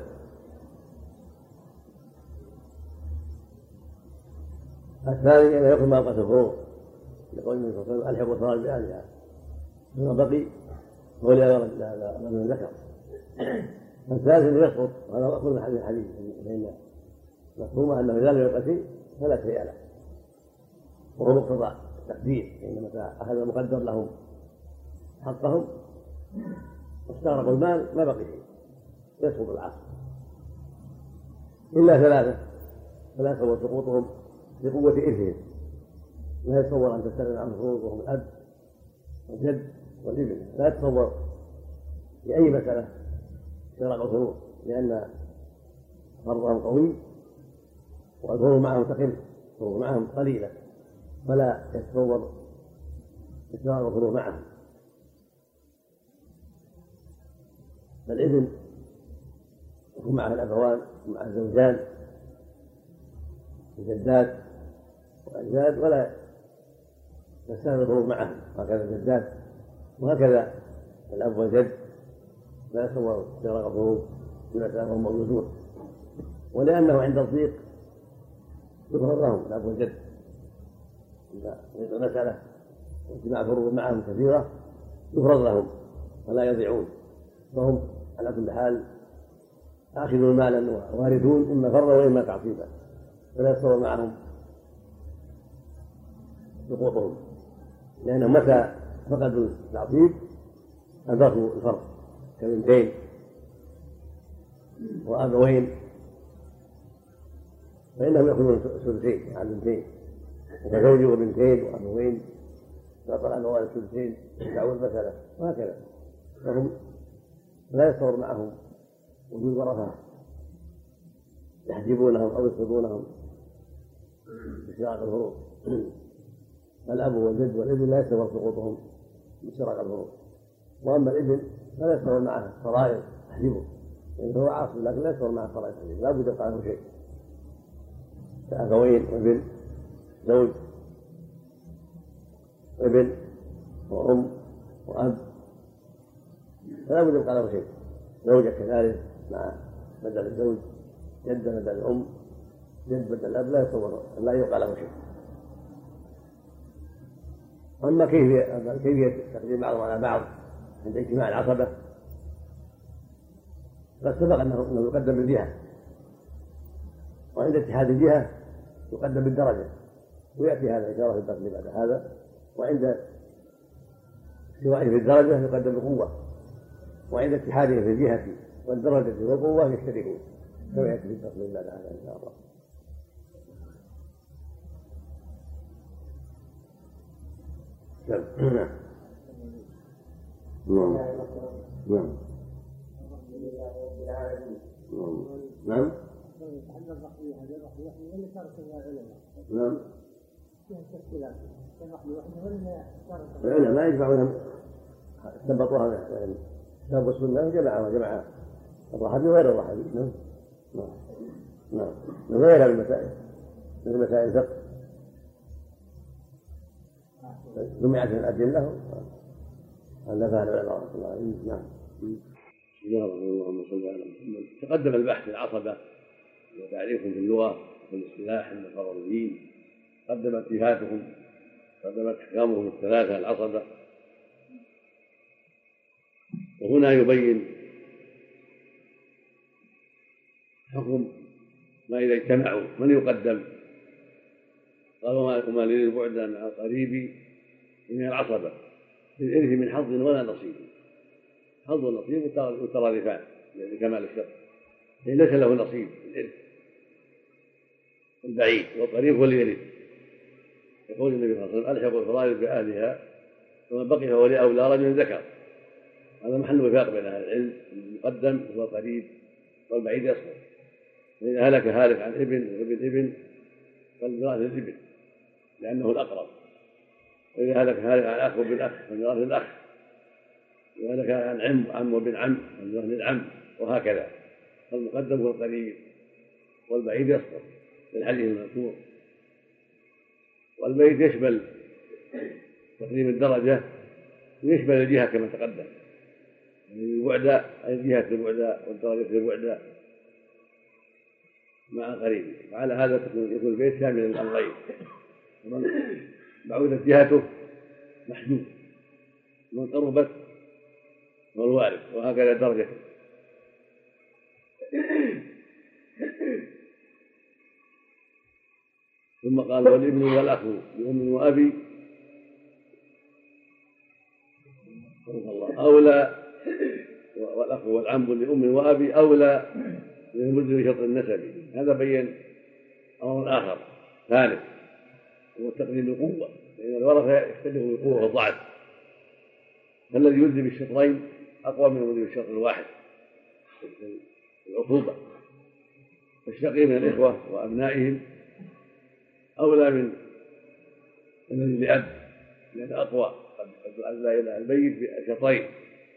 الثاني أن يكون ما قتل الفروض يقول النبي صلى الله عليه وسلم ألحق الفرائض بأهلها. ثم بقي. هو لمن ذكر. الثالث إنه يسقط. وهذا مأخوذ من حديث الحديث فإن مفهومه أنه إذا لم يبقى شيء فلا شيء له. وهو مقتضى التقدير. فإن متى أخذ المقدر لهم حقهم واستغرقوا المال ما بقي شيء. يسقط العصر إلا ثلاثة. فلا يتصور سقوطهم لقوة إرثهم لا يتصور أن تستغنى عن فروض وهم الأب والجد والابن لا يتصور في أي مسألة استغراق الفروض لأن فرضهم قوي والفروض معهم تقل الفروض معهم قليلة فلا يتصور استغراق الفروض معهم. فالإذن يكون معه الأبوان ومعه الزوجان الجدات والأجداد ولا يستغرق الفروض معهم هكذا الجدات وهكذا الأب والجد. لا يتصور استغراق الفروض بما وهم موجودون ولأنه عند الضيق يظهر لهم الأب والجد. المسألة واجتماع فروض معهم كثيرة يفرض لهم فلا يضيعون. فهم على كل حال آخذون مالا وارثون إما فرا وإما تعصيبا. فلا يتصور معهم سقوطهم لأنهم متى فقدوا التعصيب أدركوا الفرق. كبنتين وأبوين فإنهم يأخذون ثلثين عن بنتين كزوج وبنتين وأبوين فطلع الأبوان الثلثين تعود المسألة وهكذا. فهم لا يصور معهم. وجود ورثة. يحجبونهم أو يفرضونهم بسراق الفروض الأب والجد والابن لا يستوى سقوطهم بسراق الفروض وأما الابن فلا يستوى معه فرائض تحجبه. لأنه هو عاصي لكن لا يستوى معه فرائض تحجبه. لا بد يبقى له شيء. كأخوين وابن زوج ابن وأم وأب. فلا بد يبقى له شيء. زوجة كذلك مع بدل الزوج جد بدل الأم جد بدل الأب لا يتصور لا يبقى له شيء. أما كيفية كيفية تقديم بعضهم على بعض عند اجتماع العصبة؟ قد سبق أنه يقدم بالجهة. وعند اتحاد الجهة يقدم بالدرجة. ويأتي هذا إن شاء الله في الدرس بعد هذا. وعند استوائه في الدرجة يقدم بقوة. وعند اتحاده في الجهة والدرجة والقوة يشتركون. كما في الدرس بعد هذا إن شاء الله. نعم نعم نعم نعم نعم نعم العلماء يجمعون استنبطوها يعني كتاب والسنة جمعها وجمع الرحبي وغير الرحبي نعم نعم نعم من غيرها من المسائل من مسائل الفقه جمعت الأدلة. ألفها العلماء رحمة الله عليهم. نعم. اللهم صل على محمد. تقدم البحث في العصبة وتعريفهم في اللغة وفي الاصطلاح عند الفضليين قدمت أحكامهم الثلاثة العصبة. وهنا يبين حكم ما إذا اجتمعوا. من يقدم؟ قال وما لي البعد مع قريبي من العصبة. للإرث من حظ ولا نصيب. حظ ونصيب مترادفان لكمال الشر. ليس له نصيب الإرث البعيد والقريب هو اللي يرث يقول النبي صلى الله عليه وسلم الحق الفرائض بأهلها؟ ومن بقي فهو لأولى رجل ذكر. هذا محل وفاق بين أهل العلم. المقدم هو قريب والبعيد يسقط فإذا هلك هالك عن ابن وابن ابن فالميراث للإبن. لأنه الأقرب. واذا هلك اخ وابن اخ فالميراث للاخ واذا هلك عن عم وابن عم فالميراث للعم وهكذا. فالمقدم هو القريب والبعيد يسقط للحديث المذكور. والبيت يشمل تقديم الدرجة ويشمل الجهة كما تقدم. يعني البعد الجهة البعد والدرجة البعد مع قريب وعلى هذا يكون البيت شاملا للأمرين ومن بعدت جهته محجوب. ومن قربت والوارث وهكذا درجته ثم قال والابن والأخ لام وابي أولى والأخ والعم لأم وأبي أولى من المدن بشرط النسب. هذا بين أمر آخر ثالث. هو تقديم القوة لأن الورثة يختلف بالقوه والضعف. فالذي يلزم بالشطرين أقوى من الذي بالشطر الواحد. العصوبه فالشقي من الإخوة وأبنائهم أولى من الذي لأب لأن أقوى. قد أدى إلى الميت بشطرين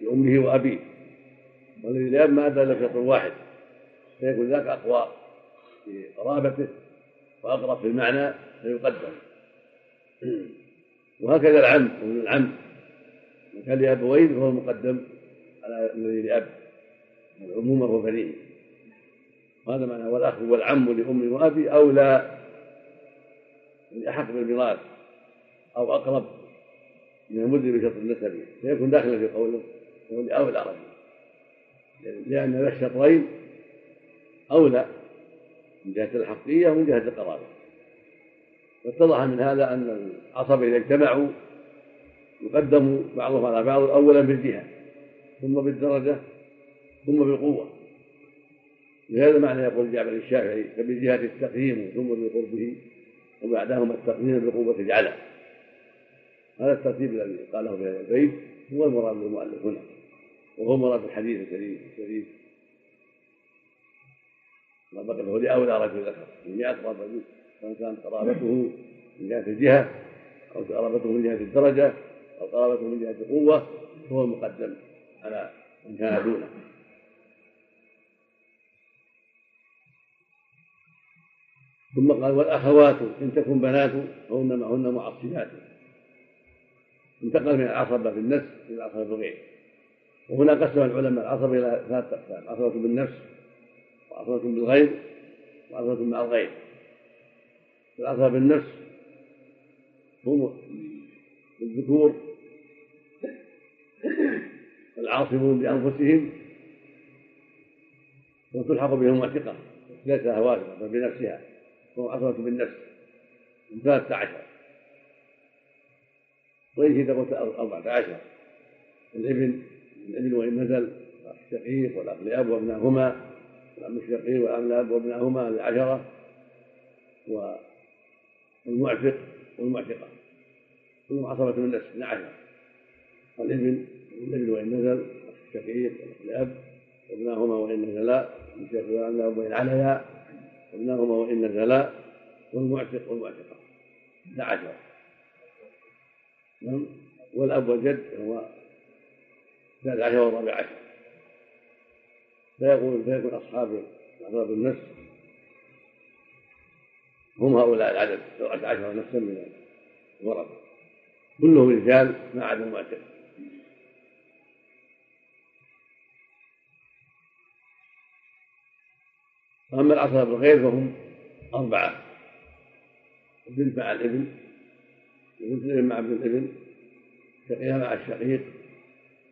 لأمه وأبيه. والذي لأب ما أدى إلا شطر واحد. فيكون ذاك أقوى في قرابته. وأقرب في المعنى فيقدم وهكذا العم ومن العم. من كان لأبوين فهو المقدم على الذي لأب. العمومة وبنيه وهذا معنى والأخ والعم لأم وأبي أولى أحق بالميراث أو أقرب من المدري بشرط النسب. فيكون داخلا في قوله قول أولى رجل لأن ذا الشطرين أولى من جهة الحقية ومن جهة القرابة. فاتضح من هذا أن العصبة إذا اجتمعوا يقدم بعضهم على بعض أولا بالجهة ثم بالدرجة ثم بالقوة. لهذا معنى يقول جابر الشافعي فبالجهة التقييم ثم بقربه وبعدهما التقديم بقوة الجعلة. هذا الترتيب الذي قاله في هذا البيت هو المراد بالمؤلف هنا وهو مراد الحديث الكريم الشريف. له لأولى رجل ذكر. من أقرب رجل سواء كانت قرابته من جهة الجهة أو قرابته من جهة الدرجة أو قرابته من جهة القوة فهو المقدم على من كان دونه ثم قال والأخوات إن تكن بنات فهن معهن معصبات انتقل من العصبه في النفس إلى العصبه بالغير وهنا قسم العلماء العصبه إلى ثلاث أقسام. عصبه بالنفس وعصبه بالغير وعصبه مع الغير العصبه بالنفس هم الذكور العاصمون بأنفسهم وتلحق بهم وثقه ليس هواتف بل بنفسها. وهو عصبة بالنفس من ثلاثة عشر. وإن شئت أربعة عشر. الابن الابن وإن نزل الشقيق والأخ لأب وابناهما والأم الشقيق والأم لأب وابناهما العشرة والمعتق والمعتقة كلهم عصبة من النفس 12 الابن الابن وإن نزل الشقيق الأب وابناهما وإن نزلا وإن عليا وابناهما وإن نزلا والمعتق والمعتقة 11 نعم. والأب والجد هو الثالث عشر والرابع عشر. فيقول فيكون أصحاب أصحاب النفس. هم هؤلاء العدد. عشر نفسا من الورثة كلهم رجال ما عدا المعتق وأما العصبة بالغير فهم أربعة. البنت مع الإبن. الإبن مع ابن الإبن. شقيها مع الشقيق.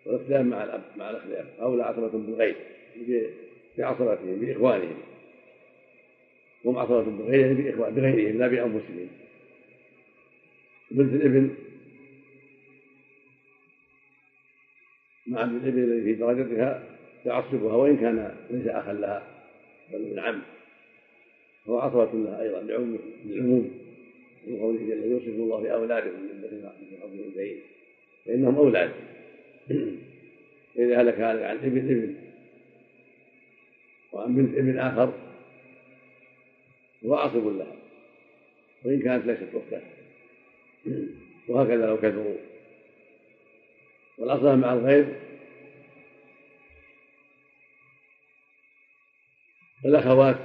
والاختلاف مع الأب مع الأخ هؤلاء عصبة بالغير بعصبتهم بإخوانهم. هم عصبة بغيرهم بإخوان بغيرهم لا بأنفسهم. بنت الابن مع ابن الابن الذي في درجتها تعصبها وإن كان ليس أخا لها بل ابن عم. هو عصبة لها أيضا لعموم من قوله جل يوصف الله بأولادكم من حظ الأنثيين فإنهم أولاد. فإذا هلك هلك عن ابن ابن بنت ابن آخر هو عاصب لها وإن كانت ليست أخته وهكذا لو كثروا. والأصل مع الغيب الأخوات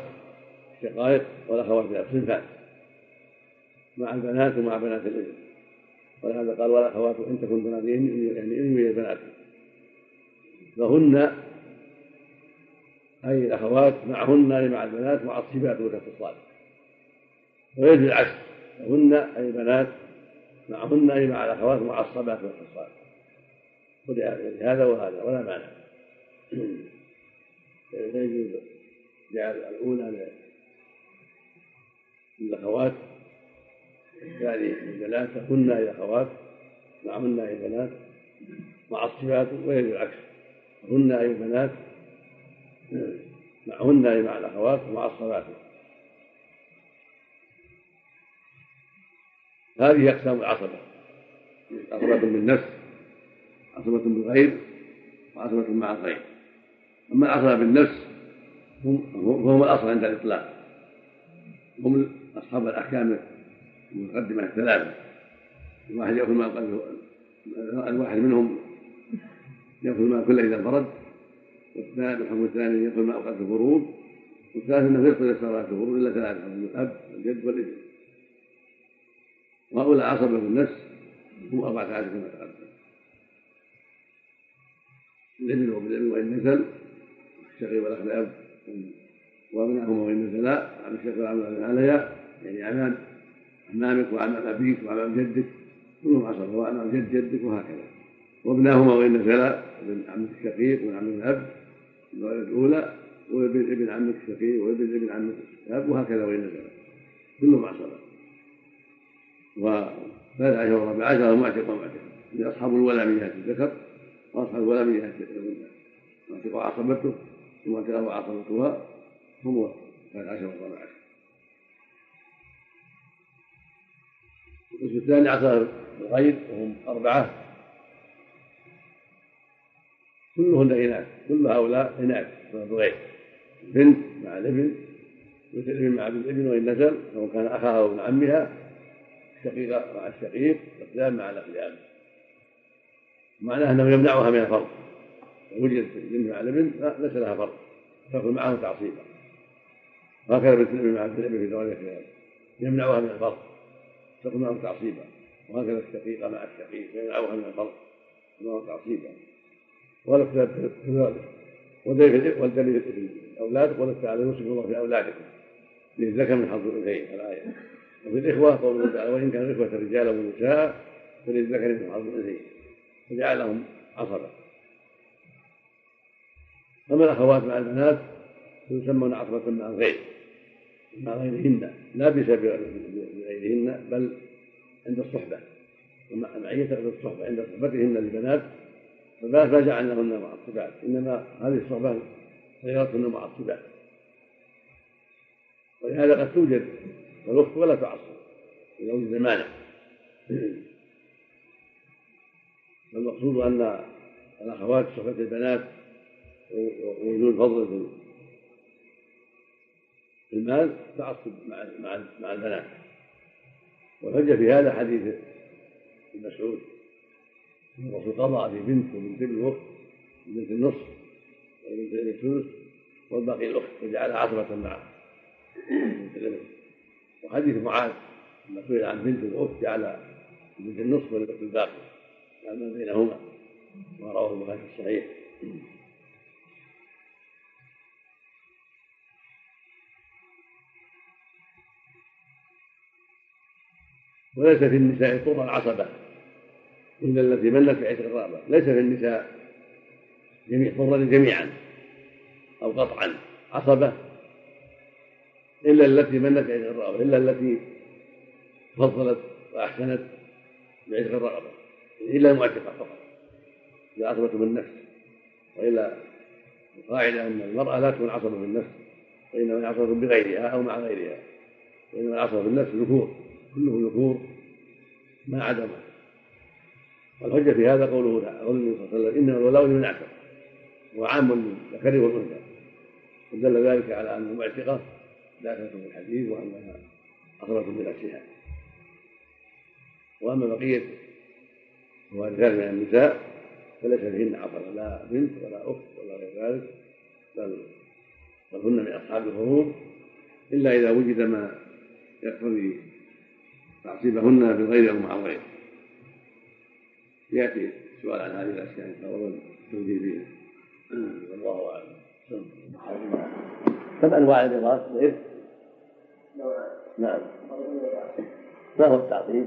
الشقائق والأخوات صنفان مع البنات ومع بنات الإبن. ولهذا قال والأخوات إن تكن بنات يعني إن البنات. فهن أي الأخوات معهن أي مع البنات معصبات وكالفصال ويجوز العكس هن أي بنات معهن أي مع الأخوات معصبات وكالفصال هذا وهذا ولا مانع. فيجوز جعل الأولى للأخوات الثاني للبنات هن أي أخوات معهن أي بنات معصبات ويجوز العكس. هن أي بنات معهن أي مع الأخوات ومعصبات هذه أقسام العصبة. عصبة بالنفس عصبة بالغير وعصبة مع الغير أما العصبة بالنفس هم الأصل عند الإطلاق. هم أصحاب الأحكام المقدمة الثلاثة. الواحد يأكل ما الواحد منهم يأكل ما كله إذا فرد والثاني الحكم الثاني يأكل ما أوقات الفروض والثالث أنه يفطر صلاة الفروض إلا ثلاثة. حكم الأب والجد والابن وهؤلاء عصبة النفس هم أربعة عشر كما تقدم الابن وابن وإن نزل الشقي والأخ الأب. وأبنائهما وإن نزلا عن الشقي والعمل عليا يعني عمام عمامك وعمام أبيك وعمام جدك. كلهم عصبة وعمام جد جدك وهكذا. وابناهما وإن نزلا ابن عمك الشقيق وابن عم الأب. الدرجة الأولى وابن ابن عمك الشقيق وابن ابن عمك الأب وهكذا وإن نزلا كلهم عصبة وثالث عشر ورابع عشر المعتق ومعتق أصحاب الولاميات الذكر وأصحاب الولاميات الأنثى. المعتق وعصبته المعتقة وعصبتها هم الثالث عشر والرابع عشر. القسم الثاني عصر الغيب وهم أربعة. كلهن إناث كل هؤلاء إناث الغيب بنت مع الابن مثل الابن مع ابن الابن وإن نزل سواء كان أخاها وابن عمها الشقيقة مع الشقيق الأقدام مع الأقدام. معناه أنه يمنعها من الفرض. وجدت البنت مع الابن ليس لها فرض. تأكل معه تعصيبا. وهكذا بنت الابن مع ابن الابن في درجة يمنعها من الفرض. تأكل معه تعصيبا. وهكذا الشقيقة مع الشقيق يمنعها من الفرض. معه تعصيبا. والاختلاف كذلك والدليل في الأولاد قوله تعالى يوصف الله في أولادكم للذكر من حظ الأنثيين. الآية. وفي الإخوة قوله تعالى وإن كان الإخوة رجالا ونساء فللذكر مثل حظ الأنثيين. فجعلهم عصبة أما الأخوات مع البنات يسمون عصبة مع الغير مع غيرهن. لا بسبب غيرهن بل عند الصحبة. معية تقصد الصحبة عند صحبتهن للبنات فما جعلناهن معصبات إنما هذه الصحبة غيرتهن معصبات ولهذا قد توجد الأخت ولا تعصب إذا وجد المانع فالمقصود أن الأخوات صفه البنات ووجود فضل في المال تعصب مع مع مع البنات. والحجه في هذا حديث ابن مسعود. الرسول قضى في بنت وبنت الوقت وبنت النصف وبنت الثلث والباقي الأخت وجعلها عصبة معه. وحديث معاذ لما سئل عن بنت الاخت جعل بنت النصف والاخت الباقي جعل ما بينهما. ما رواه البخاري في الصحيح. وليس في النساء طور العصبة. إلا التي ملت بعتق الرغبة ليس في النساء جميع طرا جميعا أو قطعا عصبة. إلا التي منت بعتق الرغبة إلا التي فضلت وأحسنت بعتق الرغبة إلا المعتقة فقط إذا عصبة بالنفس وإلا القاعدة أن المرأة لا تكون عصبة بالنفس وإنما عصبة بغيرها أو مع غيرها. وإنما العصبة بالنفس ذكور كله ذكور ما عدا والحجة في هذا قوله تعالى قول النبي صلى الله عليه وسلم إنما الولاء لمن اعتق هو عام للذكر والأنثى. ودل ذلك على أن المعتقة داخلة في الحديث وأنها أخرة بنفسها وأما بقية هو الرجال من النساء فليس فيهن عصبة لا بنت ولا أخت ولا غير ذلك بل بل هن من أصحاب الفروض إلا إذا وجد ما يقتضي تعصيبهن بالغير أو مع الغير يأتي السؤال عن هذه الأشياء إن شاء الله والتوجيه فيها. والله أعلم. كم أنواع الإغاثة الإرث؟ نعم. ما هو التعطيل؟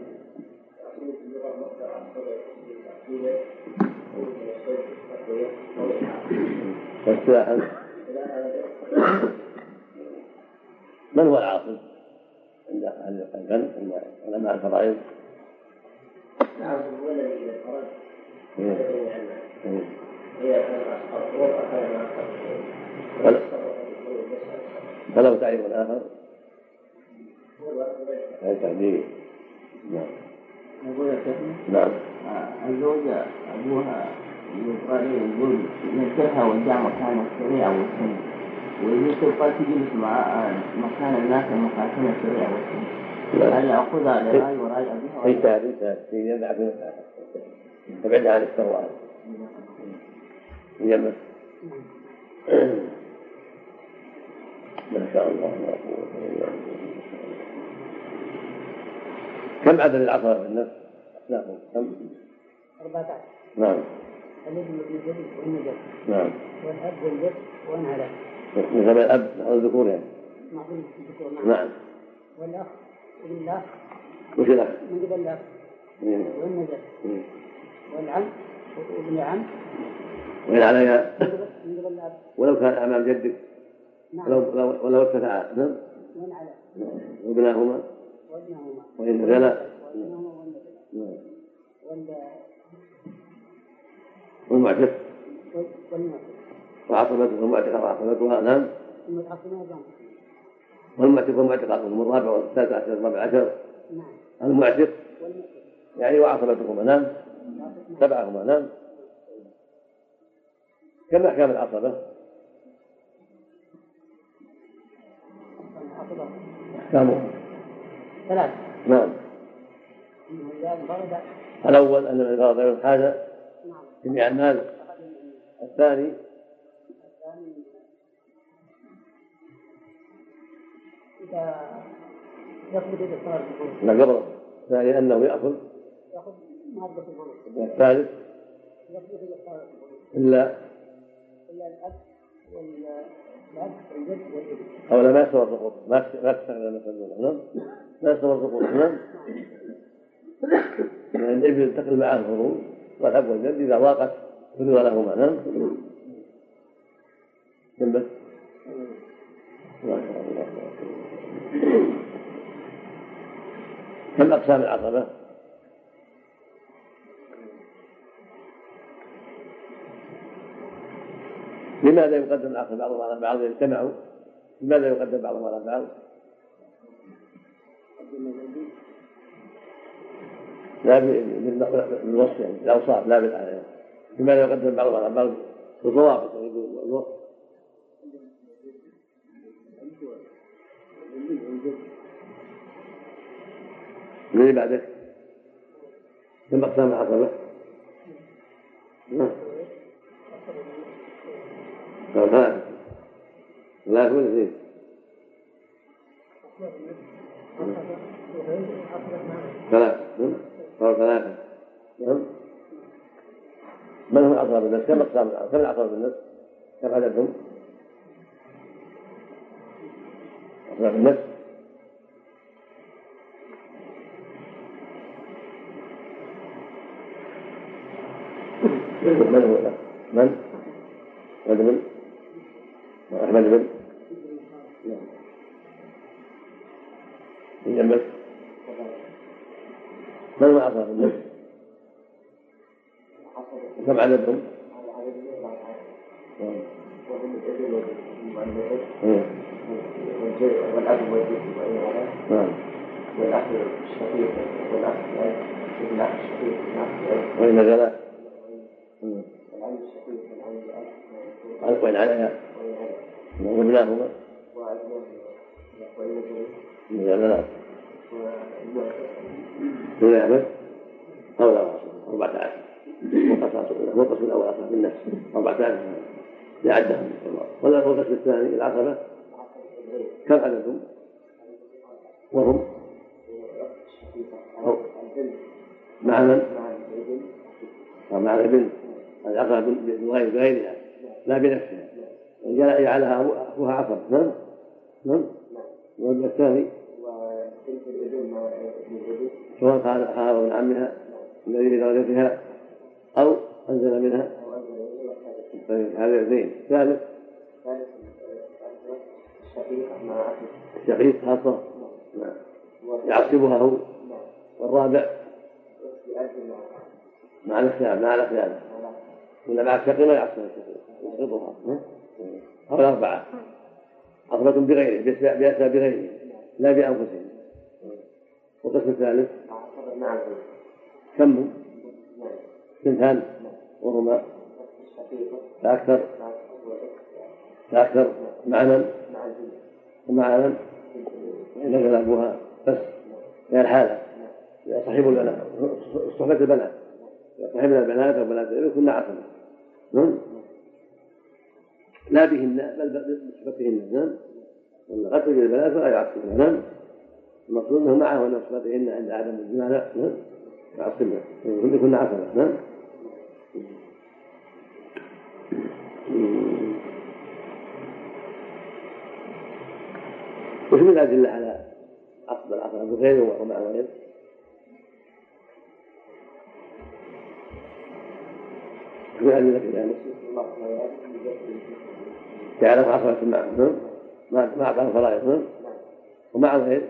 من هو العاقل عند أهل الفن عند علماء الفرائض؟ نعم هو الذي اذا خرج فله تعريف اخر؟ هذا تعبير. نعم. نعم. الزوجة أبوها يقال يقول ينكرها ودع مكان الشريعة والسنة. وإذا تبقى تجلس مع مكان الناس مكان الشريعة والسنة. هل يأخذها لرأي ورأي أبيها؟ انتهى انتهى يدع أبعد عن الثروة يمس ما شاء الله. لا قوة إلا بالله كم عدد العصبة في النفس؟ أصنافهم كم؟ 14 نعم. الابن والجد والنجد نعم. والأب والجد وأنعلى نسب الأب الذكور يعني. الذكور نعم. نعم. والأخ ابن الأخ وش الأخ؟ من قبل الأخ مم. والنجد مم. والعم وابن العم؟ وإن عليها ولو كان أمام جدك. نعم. ولو ولو ولو ارتفع نعم. وأنعلى وابناهما. وابنهما وإن غلا نعم. وال والمعتق. والمعتق. وعصبته والمعتق وعصبتها نعم. والمعتق والمعتق الرابع والثالث عشر الرابع عشر. نعم. المعتق يعني وعصبتهما نعم. تبعهما نعم. كم أحكام العصبة؟ أحكامها ثلاث نعم. الأول أن من فرض غير الحاجة جميع المال الثاني الثاني يطلب لا الثاني أنه يأخذ. يأخذ مادة الفروض الثالث يطلب والأب والجد والإبن. أو لا ما يستوى السقوط ما ما تستغنى مثلا نعم. ما يستوى السقوط نعم. يعني الإبن تقل معه الفروض والأب والجد إذا ضاقت فرض لهما نعم. جنبك ما شاء الله. كم أقسام العصبة؟ لماذا يقدم العقل بعضهم على بعض اجتمعوا؟ لماذا يقدم بعضهم على بعض؟ لا بالوصف يعني بالاوصاف لا بالايه لماذا يقدم بعضها على بعض بالضوابط الوصف من اللي بعدك؟ كم اقسام العقبه؟ نعم ثلاثة ثلاثة ولا اثنين؟ ثلاثة قال ثلاثة نعم من هم أقرب الناس؟ كم أقسام كم الأقرب الناس؟ كم عددهم؟ أقرب من هو من؟ أحمد بن؟ أحمد بن؟ من؟ جنبك من أقرب الناس؟ كم عددهم؟ والأب والجد نعم. والأخ الشقيق والأخ الأخ الشقيق والأخ وإن عليها وابناهما نزل لا دون أحمد أو لا أربعة عشر والقسم الأول أصح بالنفس أربعة عشر لعدهم ولا والقسم الثاني العقبة كم عددهم؟ وهم مع من؟ مع الابن العقبة بغير بغيرها لا بنفسها. جعلها أخوها عقبة نعم. نعم. والابن الثاني. سواء كان أخاها عمها الذي لدرجتها أو أنزل منها. هذا اثنين ثالث. الشقيق خاصة. نعم. يعصبها هو. والرابع. مع الأخيار مع الأخيار. ولا مع الشقيق ما الشقيق يسقطها أو الأربعة عصبة بغيره بأسباب بغيره لا بأنفسهم. والقسم الثالث؟ كم؟ هم؟ اثنتان وهما فأكثر مع الأخ فأكثر مع من؟ ومع من؟ نزل أبوها بس. هي الحالة. صاحب البنات صحبة البنات صاحبنا البنات أو بنات كنا عصبة. نعم. لا بهن بل بصحبتهن نعم. وأن قد توجد البنات فلا يعصبن نعم. المقصود أنه معه أن صحبتهن عند عدم الجماع لا نعم. يعصبن كنا عصبة نعم. وش من الأدلة على عقد العقد بغيره ومع غيره؟ ذلك؟ تعرف عقبة مع نعم ما ما أعطاه فرائض نعم ومع الغير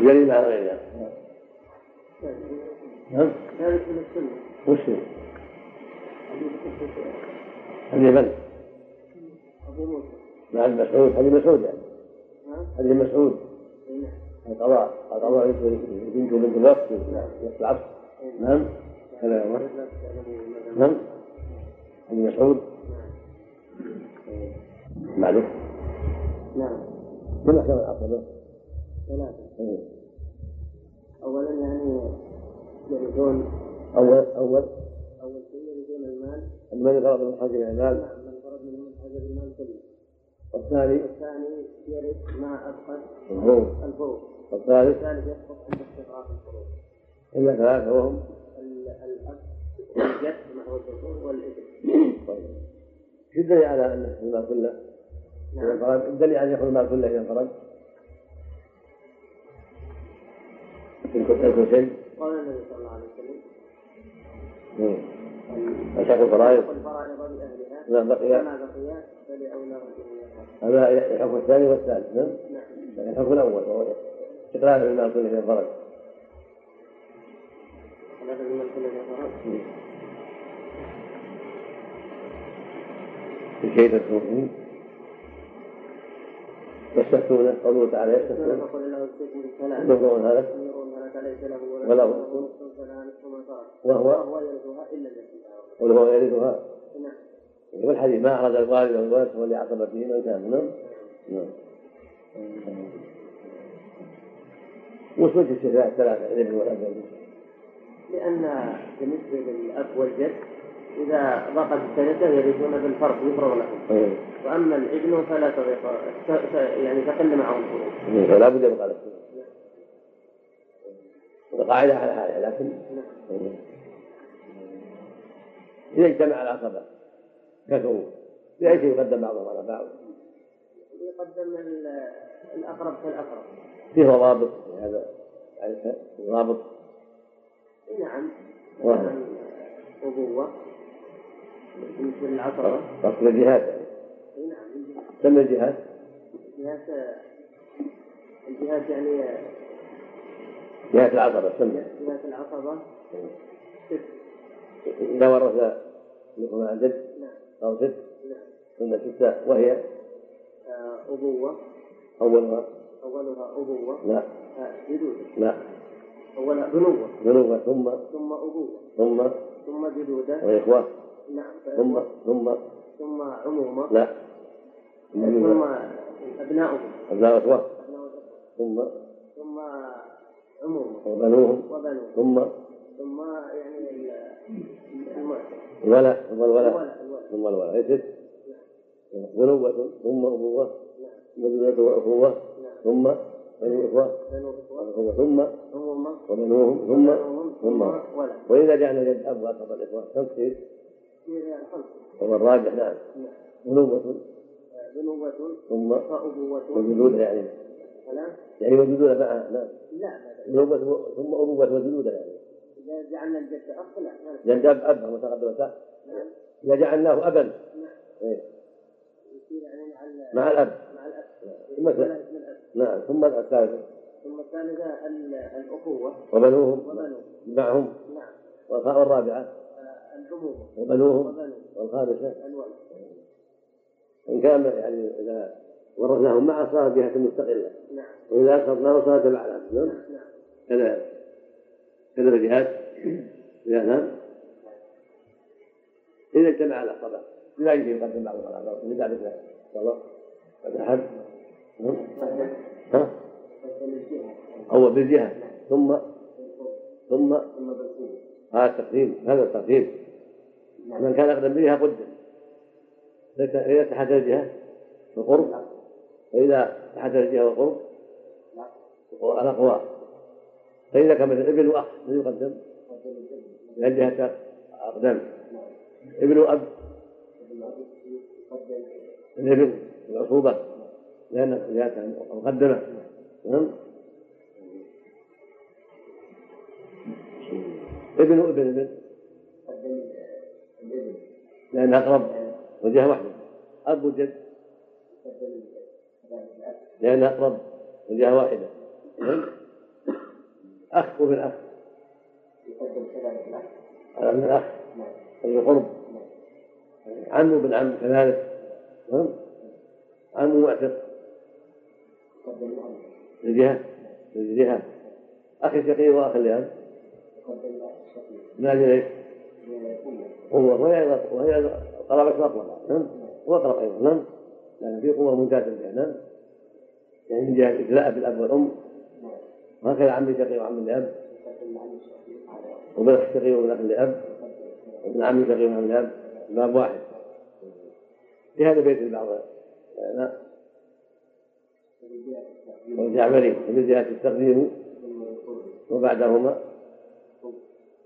دليل مع الغير يعني. نعم ذلك من السنة؟ هذه من؟ أبو موسى مع ابن مسعود هذه مسعود يعني نعم. هذه مسعود. نعم. القضاء القضاء بنت بنت الوقت. وقت العصر نعم. هذا هو نعم. ابن مسعود. معروف نعم. كم أحكام العقبة؟ ثلاثة. أولا يعني يرثون أول أول. أول شيء يرثون المال. من فرض من حاجة المال. نعم. من فرض منهم حاجة المال كله. والثاني والثاني يرث مع أبقى الفروض الفروض والثالث؟ الثالث يسقط عند استغراق الفروض إلا ثلاثة وهم؟ ال- الأب والجد مع الذكور والإبن. طيب. شو الدليل على أن يأخذ المال كله؟ نعم. انفرد. الدليل على أن يأخذ المال كله إذا انفرد. يكون شيء. قال النبي صلى الله عليه وسلم. أشق الفرائض. والفرائض بأهلها نعم بقي. فما بقي هذا الحكم الثاني والثالث نعم نعم الحكم الأول وهو استقلال المال كله إذا انفرد ثلاثة من كل فرائض لكي تكفروا يستفتون قوله تعالى يستفتون ينظرون هذا؟ ولا وهو وهو يرثها إلا التي قل هو يرثها. نعم. والحديث ما أراد الوالد والولد لعصبته من كان نعم نعم وش وجه الشفاعة الثلاثة الابن والأب والجد؟ لأن بالنسبة للأب والجد إذا ضاقت الثالثة يرثون بالفرق يفرغ لهم إيه. وأما الابن فلا تضيق يعني تقل معه الفروض إيه. فلا بد يبقى له القاعدة على حالها لكن إيه. إذا اجتمع العصبة كثروا بأي شيء يقدم بعضهم على بعض. يقدم ال- الأقرب فالأقرب فيه ضوابط في هذا. ضابط. نعم. مثلا أبوة بالنسبة للعصبة قصد يعني أي نعم كم الجهات؟ الجهات الجهات يعني جهات العصبة كم جهات العصبة ست إذا ورث لكم عن جد. نعم. أو ست ثم ستة وهي آه، أبوة. أولها. أولها أبوة. لا. آه، جدود لا. أولها بنوة. بنوة. ثم. ثم أبوة. ثم. ثم جدودة. وإخوة. نعم. ثم. ثم. ثم عمومة. لا. ثم أبناؤهم أبناء. إخوة. ثم. ثم عمومة. وبنوهم. وبنو ثم. ثم يعني الولد الولد ثم أي ست بنوة ثم أبوة بنوة وأخوة ثم بنو إخوة ثم وبنوهم ثم ثم. وإذا جعلنا جد أب وأقرب الإخوة. كم تصير؟ هو الراجح نعم. بنوة بنوة ثم وأبوة وجدود يعني. يعني وجدود معها نعم. لا بنوة ثم أبوة وجدود يعني. إذا جعلنا الجد أخ لا. جد أب أب متقدم نعم. إذا جعلناه أبا. إيه. مع ال- مع الأب نعم ثم الثالثة ثم الثالثة ال- الأخوة وبنوهم. وبنو معهم. نعم والرابعة. العمومة وبنوهم. وبنو والخامسة. الولد إن كان يعني إذا ورثناهم معه صار جهة مستقلة. نعم وإذا أسقطناه صار تبع نعم. كذا الجهات إذا نعم. إذا اجتمع العصبة لا يمكن يقدم بعضهم على بعض إذا ذلك إن شاء الله قد أحد نعم. ها؟ أول بالجهة. ثم؟ ثم؟ هذا التقديم. هذا التقديم. من كان أقدم بها قدم إذا تحت الجهة القرب فإذا تحت الجهة والقرب الأقوى. فإذا كان مثل ابن وأخ من يقدم؟ من جهة أقدم. ابن أب. الابن العصوبة. لأن جهة مقدمة. نعم. ابن ابن ابن لأن أقرب. وجهة واحدة. أب وجد. لأن أقرب. وجهة واحدة. نعم. أخ وابن أخ على ابن الأخ. القرب عم وابن عم كذلك. نعم. عم معتق. الجهة الجهة أخي شقي وأخ لأب أجل إيش؟ قوة وهي وهي قرابة الأقوى نعم. وأقرب أيضا. نعم. لكن في قوة ممتازة بها نعم. يعني من جهة إجلاء بالأب والأم. وهكذا عمي شقي وعم لأب وابن أخ شقي وابن أخ لأب وابن عمي وابن عم لأب باب واحد. في هذا بيت بعض والجعفري من جهة التقديم. وبعدهما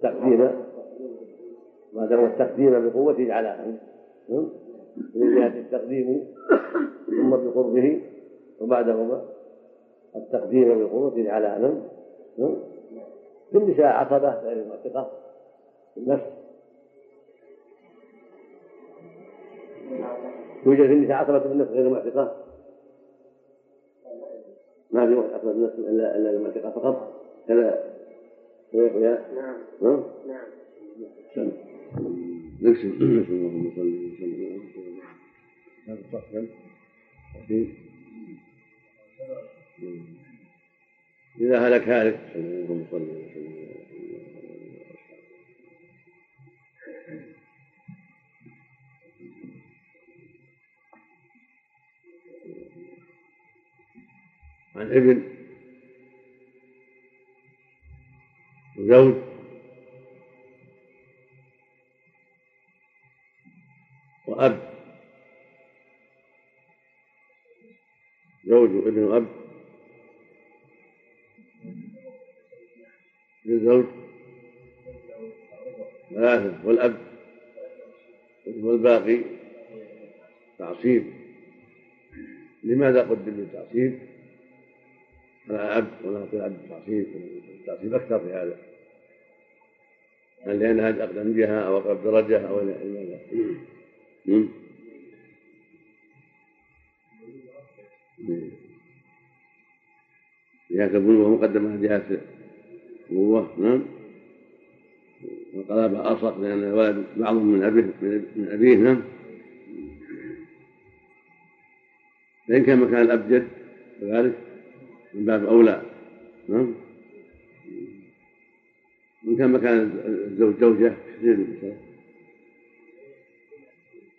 تقديم. بعدهما التقديم بقوة نعم. من جهة التقديم ثم بقربه وبعدهما التقديم بقوة يجعلها نعم نعم. في النساء عصبة غير المعتقة النفس. يوجد في النساء عصبة في النفس غير المعتقة ما في عصبة في النفس إلا إلا المعتقة فقط. كذا. يا نعم. نعم نعم. سم. نكتب اللهم صل وسلم. هذا الصف كم؟ إذا هلك هالك اللهم صل وسلم. عن ابن وزوج وأب. زوج وابن وأب. للزوج ثلاثة والأب. والباقي تعصيب. لماذا قدم بالتعصيب على أب ولا نقول أب التعصيب التعصيب أكثر في هذا. هل لأنها أقدم جهة أو أقرب درجة أو لماذا؟ جهة البلوغ مقدمة على جهة القوة نعم. والقرابة ألصق لأن الولد بعضهم من أبيه من أبيه نعم. فإن كان مكان الأب جد كذلك. من باب أولى نعم. إن كان مكان الزوج زوجة كثير من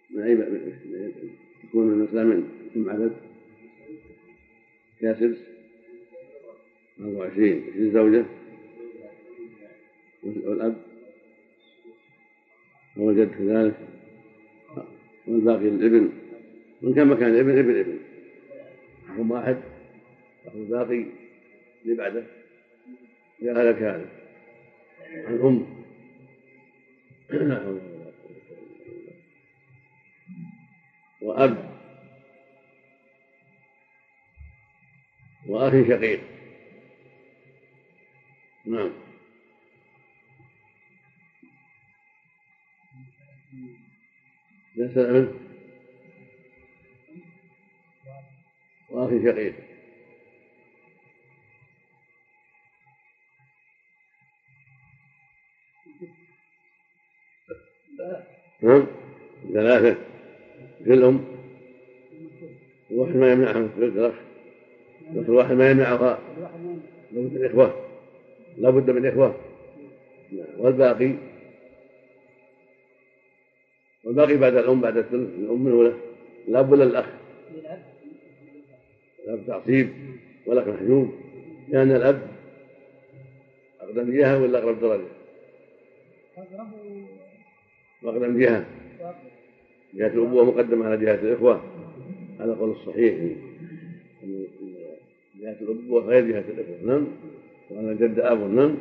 من أي يكون من الإسلام كم عدد؟ كاسر؟ 24 الزوجة؟ والأب؟ والجد كذلك والباقي الابن؟ وإن كان مكان الابن ابن ابن. رقم واحد الباقي اللي بعده. يا هلك هذا. الأم. وأب. وأخ شقيق. نعم. يسأل منه وأخ شقيق. نعم ثلاثة في الأم الواحد ما يمنعهم في الأخ بس الواحد ما يمنعها لابد من إخوة لابد من إخوة. والباقي؟ والباقي بعد الأم بعد الثلث الأم الأولى الأب ولا الأخ. الأب تعصيب والأخ محجوب. لأن الأب أقدم جهة ولا أقرب درجة؟ أقدم جهة. جهة الأبوة مقدمة على جهة الإخوة. هذا قول الصحيح. جهة الأبوة غير جهة الإخوة. نعم. وأنا جد أب نعم.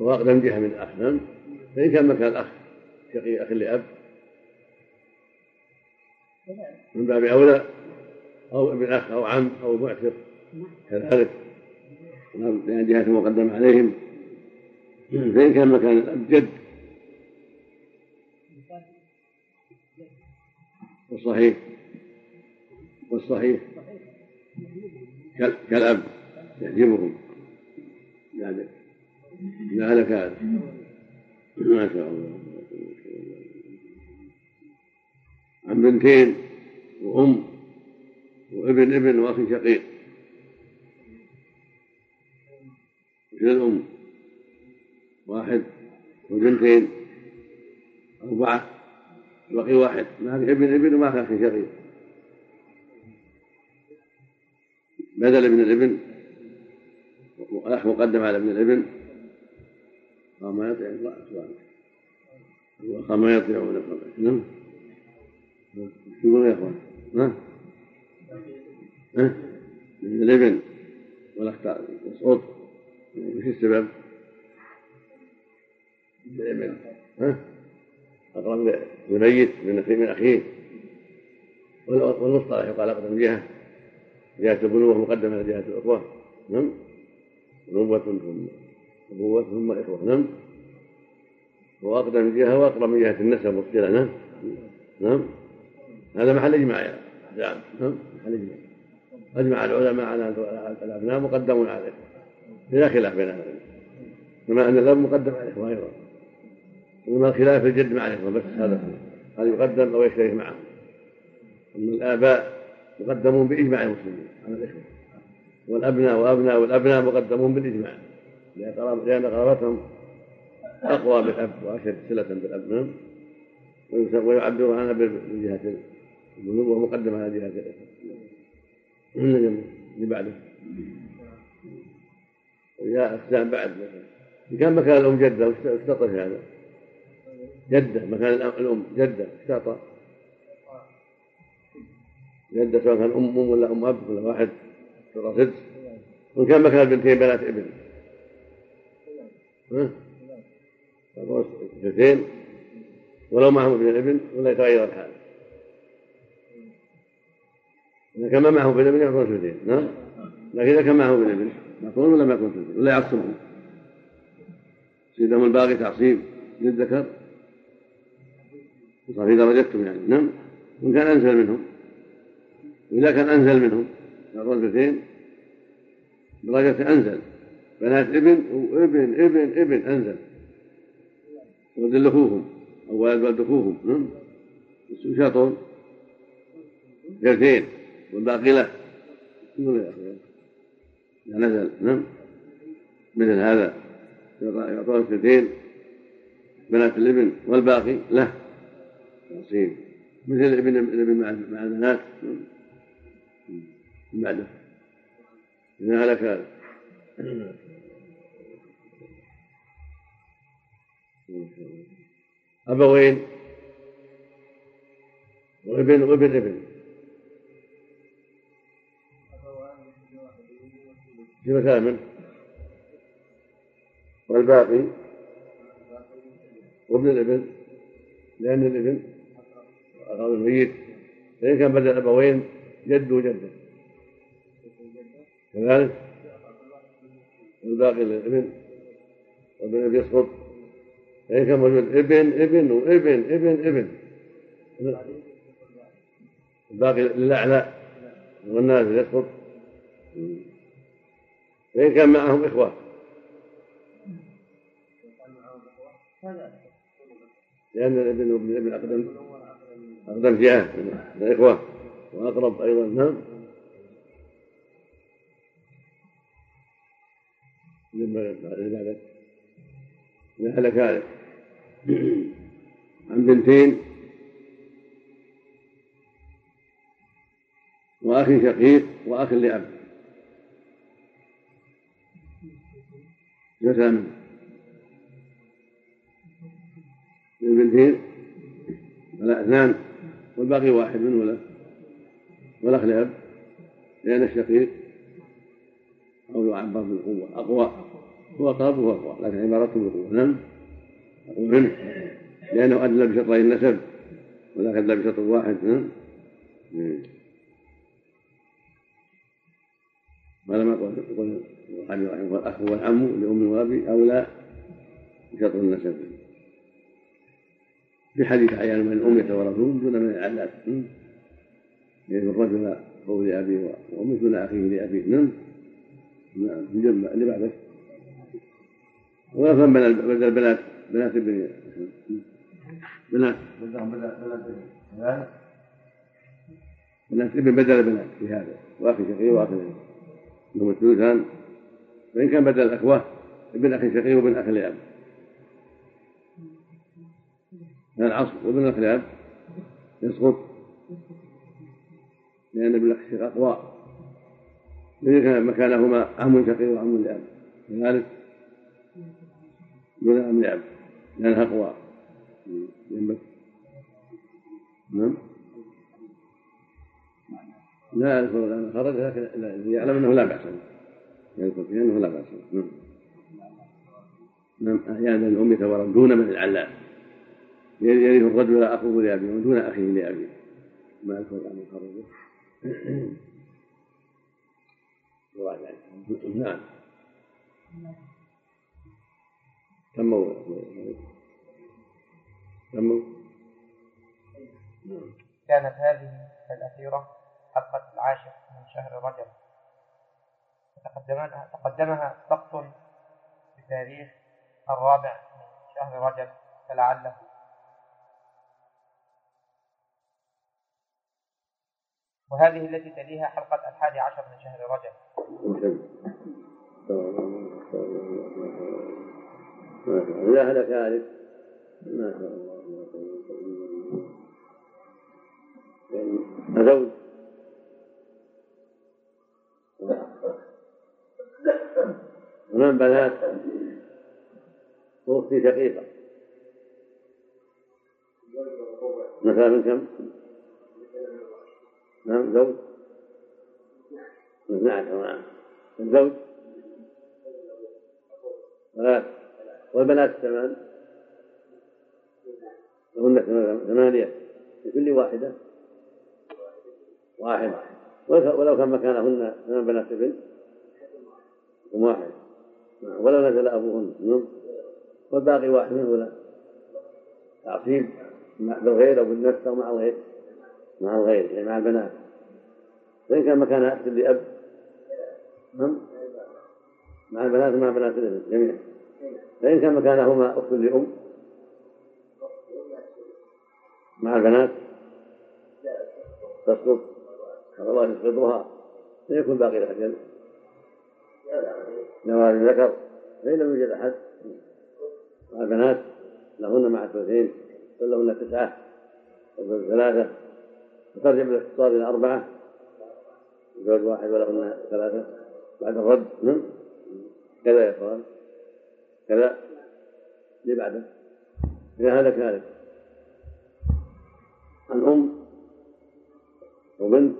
وأقدم جهة من الأخ نعم. فإن كان مكان الأخ شقي أخ لأب. من باب أولى أو ابن أخ أو عم أو معتر كذلك. نعم، لأن جهة مقدمة عليهم. فإن كان مكان الأب جد والصحيح والصحيح كالأب. يحجبهم يعني لا لك هذا. ما شاء الله. عن بنتين وأم وابن ابن وأخ شقيق. مثل الأم. واحد وبنتين أربعة بقي واحد. ما في ابن ابن وما في أخ شقيق. بدل من الإبن الأخ مقدم على ابن الإبن. ما يطيع إخوانه الأخ ما يطيعون إخوانه نعم. يقولون يا إخوان؟ ها؟ ها؟ من الإبن. والأخ يسقط وش السبب؟ ها؟ أقرب لميت من من أخيه. والمصطلح يقال أقدم جهة. جهة البلوغ مقدمة على جهة الأخوة. نعم. نبوة ثم أبوة ثم إخوة. نعم. وأقدم جهة وأقرب من جهة النسب والصلة. نعم. نعم. هذا محل إجماع. يا نعم. نعم. محل إجماع. أجمع العلماء على الأبناء مقدمون على الإخوة بلا خلاف بين أهل العلم. كما أن الأب مقدم على الإخوة أيضا. وما الخلاف في الجد مع الإخوة بس هذا هل يقدم أو يشترك معه. أما الآباء مقدمون بإجماع المسلمين على الإخوة. والأبناء وأبناء والأبناء مقدمون بالإجماع. لأن قرابتهم أقوى بالأب وأشد صلة بالأب نعم ويعبر عنها بجهة البنوة مقدمة على جهة اللي بعده ويا أقسام بعد. إن كان مكان الأم جدة؟ اشتطر هذا جدة مكان الأم جدة اشتطر جدة سواء كان أم ولا أم أب ولا واحد. ترى سدس وإن كان مكان البنتين بنات ابن. ها؟ اثنتين. ولو معهم ابن الابن ولا يتغير الحال. إذا كان ما معه ابن الابن يعطون ثلثين نعم لكن إذا كان معه ابن الابن يعطون ولا ما يكون ثلثين ولا يعصبهم سيدهم الباقي تعصيب. للذكر يصار في درجتهم يعني نعم. وإن كان أنزل منهم. وإذا كان أنزل منهم ثلثين درجة أنزل. بنات ابن وابن ابن ابن أنزل. ولد اخوهم أو ولد ولد اخوهم نعم. يشاطون جلدين والباقي له إذا نزل نعم. مثل هذا يعطون اثنتين بنات الابن والباقي له نصيب مثل الابن مع البنات بعده إذا هلك. أبوين وابن وابن ابن في ثامن والباقي؟ وابن الابن. لأن الابن أقرب الميت. فإن كان بدل أبوين جد وجدة. كذلك والباقي للابن وابن الابن يسقط. يعني كان موجود إبن إبن وإبن إبن إبن. الباقي للأعلى والناس يسقط. فإن كان معهم إخوة. لأن الإبن وابن الابن أقدم جهة الإخوة وأقرب أيضا نعم. لما بعد هلك هذا عن بنتين وأخ شقيق وأخ لأب. يسلم البنتين ولا اثنان. والباقي واحد من ولا والأخ لأب لأن الشقيق أو يعبر بالقوة أقوى هو أقرب وهو أقوى لكن عبارته بالقوة نعم أقول منه لأنه أدلى بشطري النسب ولكن أدلى بشطر واحد نعم ما ما يقول يقول الأخ والعم لأم وأبي أولى بشطر النسب في حديث عيان من الأم يتورثون دون من العلات يعني الرجل هو لأبيه وأمه دون أخيه لأبيه. نعم. نعم. اللي بعده ويفهم بدل البنات بنات ابن بنات. بنات بنات ابن بدل بنات في هذا. وأخي شقي وأخي لهم الثلثان. فإن كان بدل الاخوه ابن أخي شقي وابن أخي لاب من العصر وابن أخي لاب يسقط شقي أقوى. لأن كان مكانهما عم شقي وعم لاب كذلك دون أن يعب لأنها أقوى. نعم. لا يذكر أنه خرج لكن يعلم أنه لا بأس يذكر فيه أنه لا بأس نعم. نعم. أحيانا الأم يتورم دون من العلام. يرث الرجل أخوه لأبيه ودون أخيه لأبيه. ما يذكر أنه خرج نعم. كم كم كانت هذه الأخيرة حلقة العاشر من شهر رجب. تقدمها تقدمها سقط بتاريخ الرابع من شهر رجب فلعله وهذه التي تليها حلقة الحادي عشر من شهر رجب إذا هلك ذلك ما شاء الله يعني زوج ومن بنات توفي شقيقة مثلا من كم؟ نعم زوج. عشر نعم. الزوج ثلاث والبنات الثمان لهن ثمانية. لكل واحدة؟ واحد. ولو كان مكانهن ثمان بنات ابن واحد. ولو نزل أبوهن. نعم. والباقي واحد منه تعصيب بالغير أو بالنفس أو مع الغير؟ مع الغير يعني مع البنات. فإن كان مكان أخت لأب نعم؟ مع البنات مع بنات الإبن جميعا فإن كان مكانهما أخت لأم مع البنات تسقط. الله يسقطها فيكون باقي الأجل نوال ذكر فإن لم يوجد أحد. مع البنات لهن مع الثلثين لهن تسعة ثلاثة. وترجع بالاقتصاد إلى أربعة زوج واحد ولهن ثلاثة بعد الرد كذا يقال كذا. اللي بعده. إذا هذا كذلك. الأم وبنت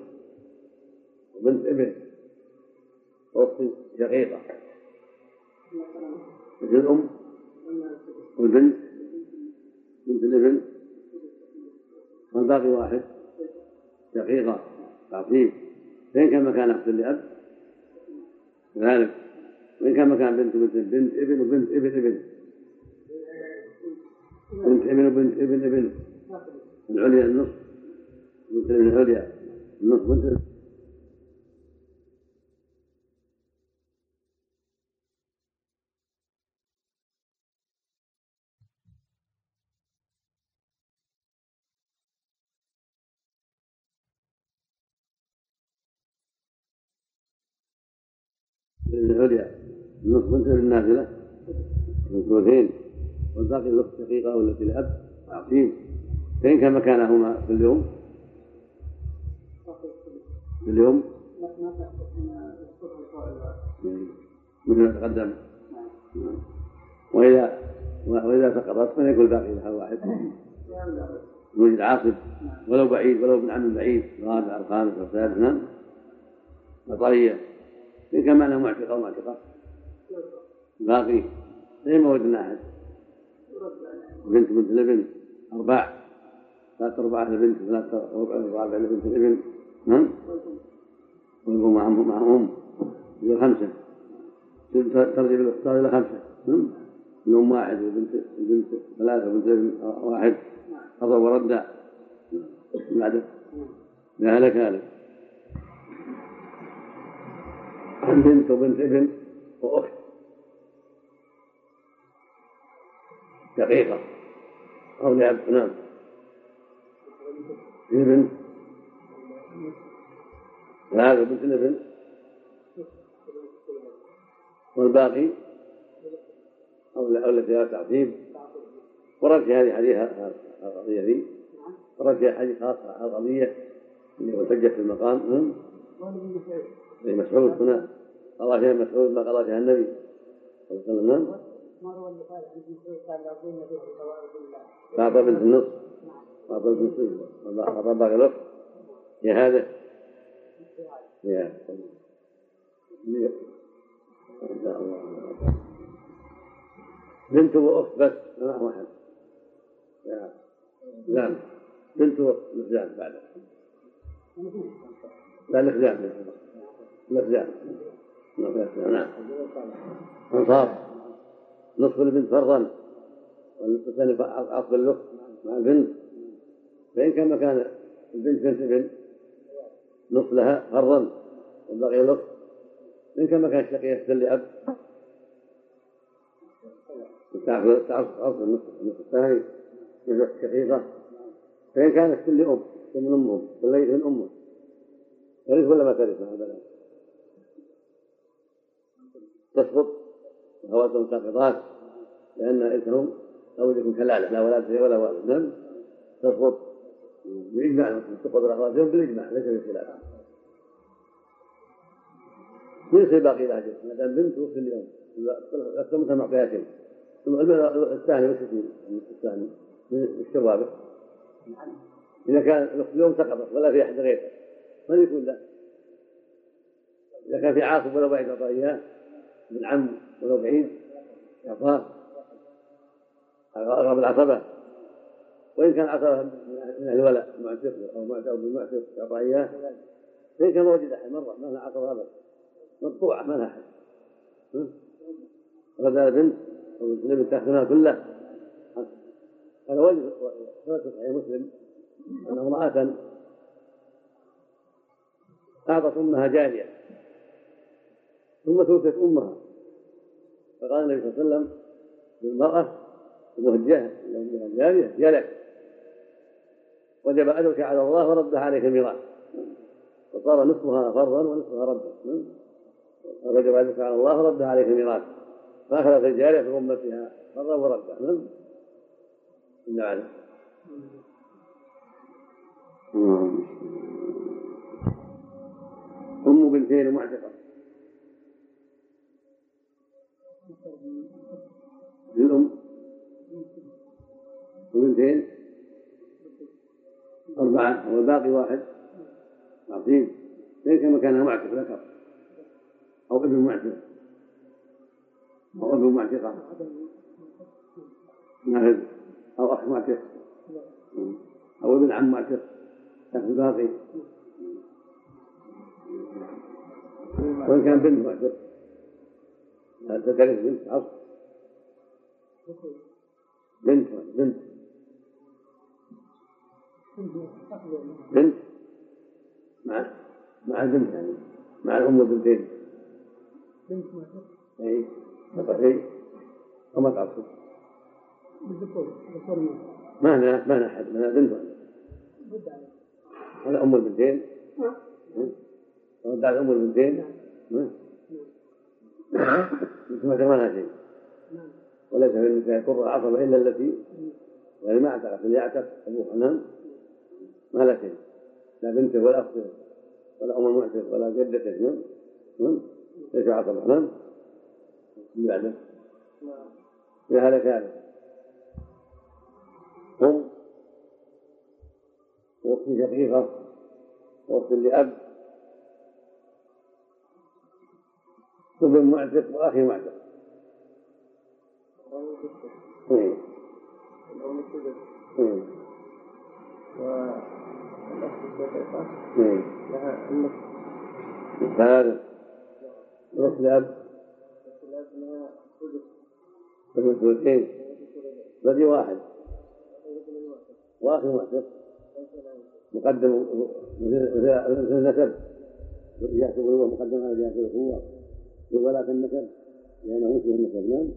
وبنت ابن. وأخت شقيقة. مثل الأم والبنت. بنت الابن. والباقي واحد. شقيقة تعصيب فإن كان مكان أخت لأب كذلك وإن كان مكان بنت بنت بنت ابن وبنت ابن ابن. بنت ابن وبنت ابن ابن. العليا النصف. بنت العليا النصف. بنت العليا النصف بنت النافلة ثلثين والباقي الأخت الشقيقة والتي لأب عظيم فإن كان مكانهما في اليوم؟ في اليوم؟ مثل ما تقدم. وإذا وإذا سقطت فليكن الباقي لها واحد. يوجد عاصب ولو بعيد ولو ابن عم بعيد. الرابع الخامس السادس نعم. مطرية إن كان معناه معتقة أو معتقة باقي. زي ما وجدنا أحد؟ بنت بنت الابن. أرباع ثلاث أرباع لبنت ثلاث ربع لبنت الابن. نعم؟ والأم مع مع أم. إلى خمسة. ترجع بالأستاذ إلى خمسة. نعم؟ الأم واحد وبنت البنت ثلاثة وبنت الابن واحد. خطأ ورد. بعده لا هلك هلك. بنت وبنت ابن وأخت. دقيقة. أو لأب نعم. ابن. هذا بنت الابن والباقي؟ أو التي لها تعذيب ورد في هذه حديث القضية ذي. ورد في حديث القضية اللي في المقام. مسعود هنا. قضى فيها مسعود ما قضى فيها النبي صلى الله عليه وسلم. ما هو اللي قال عن قال يعطون النبي فأعطى بنت النصف أعطى بنت النصف أعطى هي هذا. يا. بنت وأخت بس. ما واحد لا بنت مخزان بعد. لا الإخزان الإخزان نعم. انصاف نصف البنت فرضا والنصف الثاني عقد الأخت مع البنت. فإن كان مكان البنت بنت ابن نصف لها فرضا والباقي الأخت إن كان مكان الشقيقة لأب. تأخذ تأخذ النصف الثاني؟ من شقيقة. فإن كانت كل أم من أمهم والليث من أمه ترث ولا ما ترث؟ مع البنات؟ تسقط؟ أخواتهم ساقطات لأن إرثهم أو يكون كلالة لا ولد ولا والد نعم؟ تسقط بإجماع تسقط الأخوات بالإجماع ليس بالخلاف. يصير باقي جزء ما دام بنت وقت اليوم أكثر مثل معطيها شيء الثاني وش الثاني وش الرابع؟ إذا كان اليوم سقطت ولا في أحد غيرها من يكون له؟ إذا كان في عاصب ولو بعيد اعطاه اياه ابن عم ولو بعيد اعطاه اغرب العصبة. وإن كان عصبة من الولد معتق أو معتق بالمعتق اعطاه اياه فإن كان موجود أحد مرة ما له عصبة ابدا. مقطوعة ما لها حد غدا بنت أو البنت تأخذها كله هذا وجه ثبت صحيح مسلم أن امرأة أعطت أمها جارية ثم توفت أمها. فقال النبي صلى الله عليه وسلم للمرأة لأمها الجارية يا لك. وجب أجرك على الله ورد عليك الميراث. وصار نصفها فرضا ونصفها ردا. وجب ذلك على الله رد عليه الميراث. فأخذت الجاريه في أمتها فرا وردا. نعم. نعم. أم بنتين معتقة. للأم وبنتين أربعة والباقي واحد عظيم ليس مكانها معتق ذكر أو ابن معتق أو ابن معتقة نعم أو أخ معتق أو ابن عم معتق تأخذ باقي وإن كان بنت معتق تدرس بنت أصل بنت بنت؟ بنت. مع مع البنت يعني مع الأم والبنتين. بنت ما اي اي وما تعصب ما هنا ما هنا احد ما هنا بنت هذا أم البنتين رد على ام البنتين مثل ما شيء وليس في النساء قرة عصبة إلا التي يعني ما أعتقد. اللي يعتق أبو حنان ما لا شيء. لا بنته ولا أخته ولا أم المعتق ولا جدته ليس عصبة نعم بعده. هذا كذلك أم وأخت شقيقة. وأخت لأب وابن معتق وأخي معتق إيه. إيه. إيه. الثلثين بدي واحد واخي معتق مقدم مثل النسب جهة الأبوة مقدم على جهة الأخوة وولاة النسب لأنه مثل النسب نعم.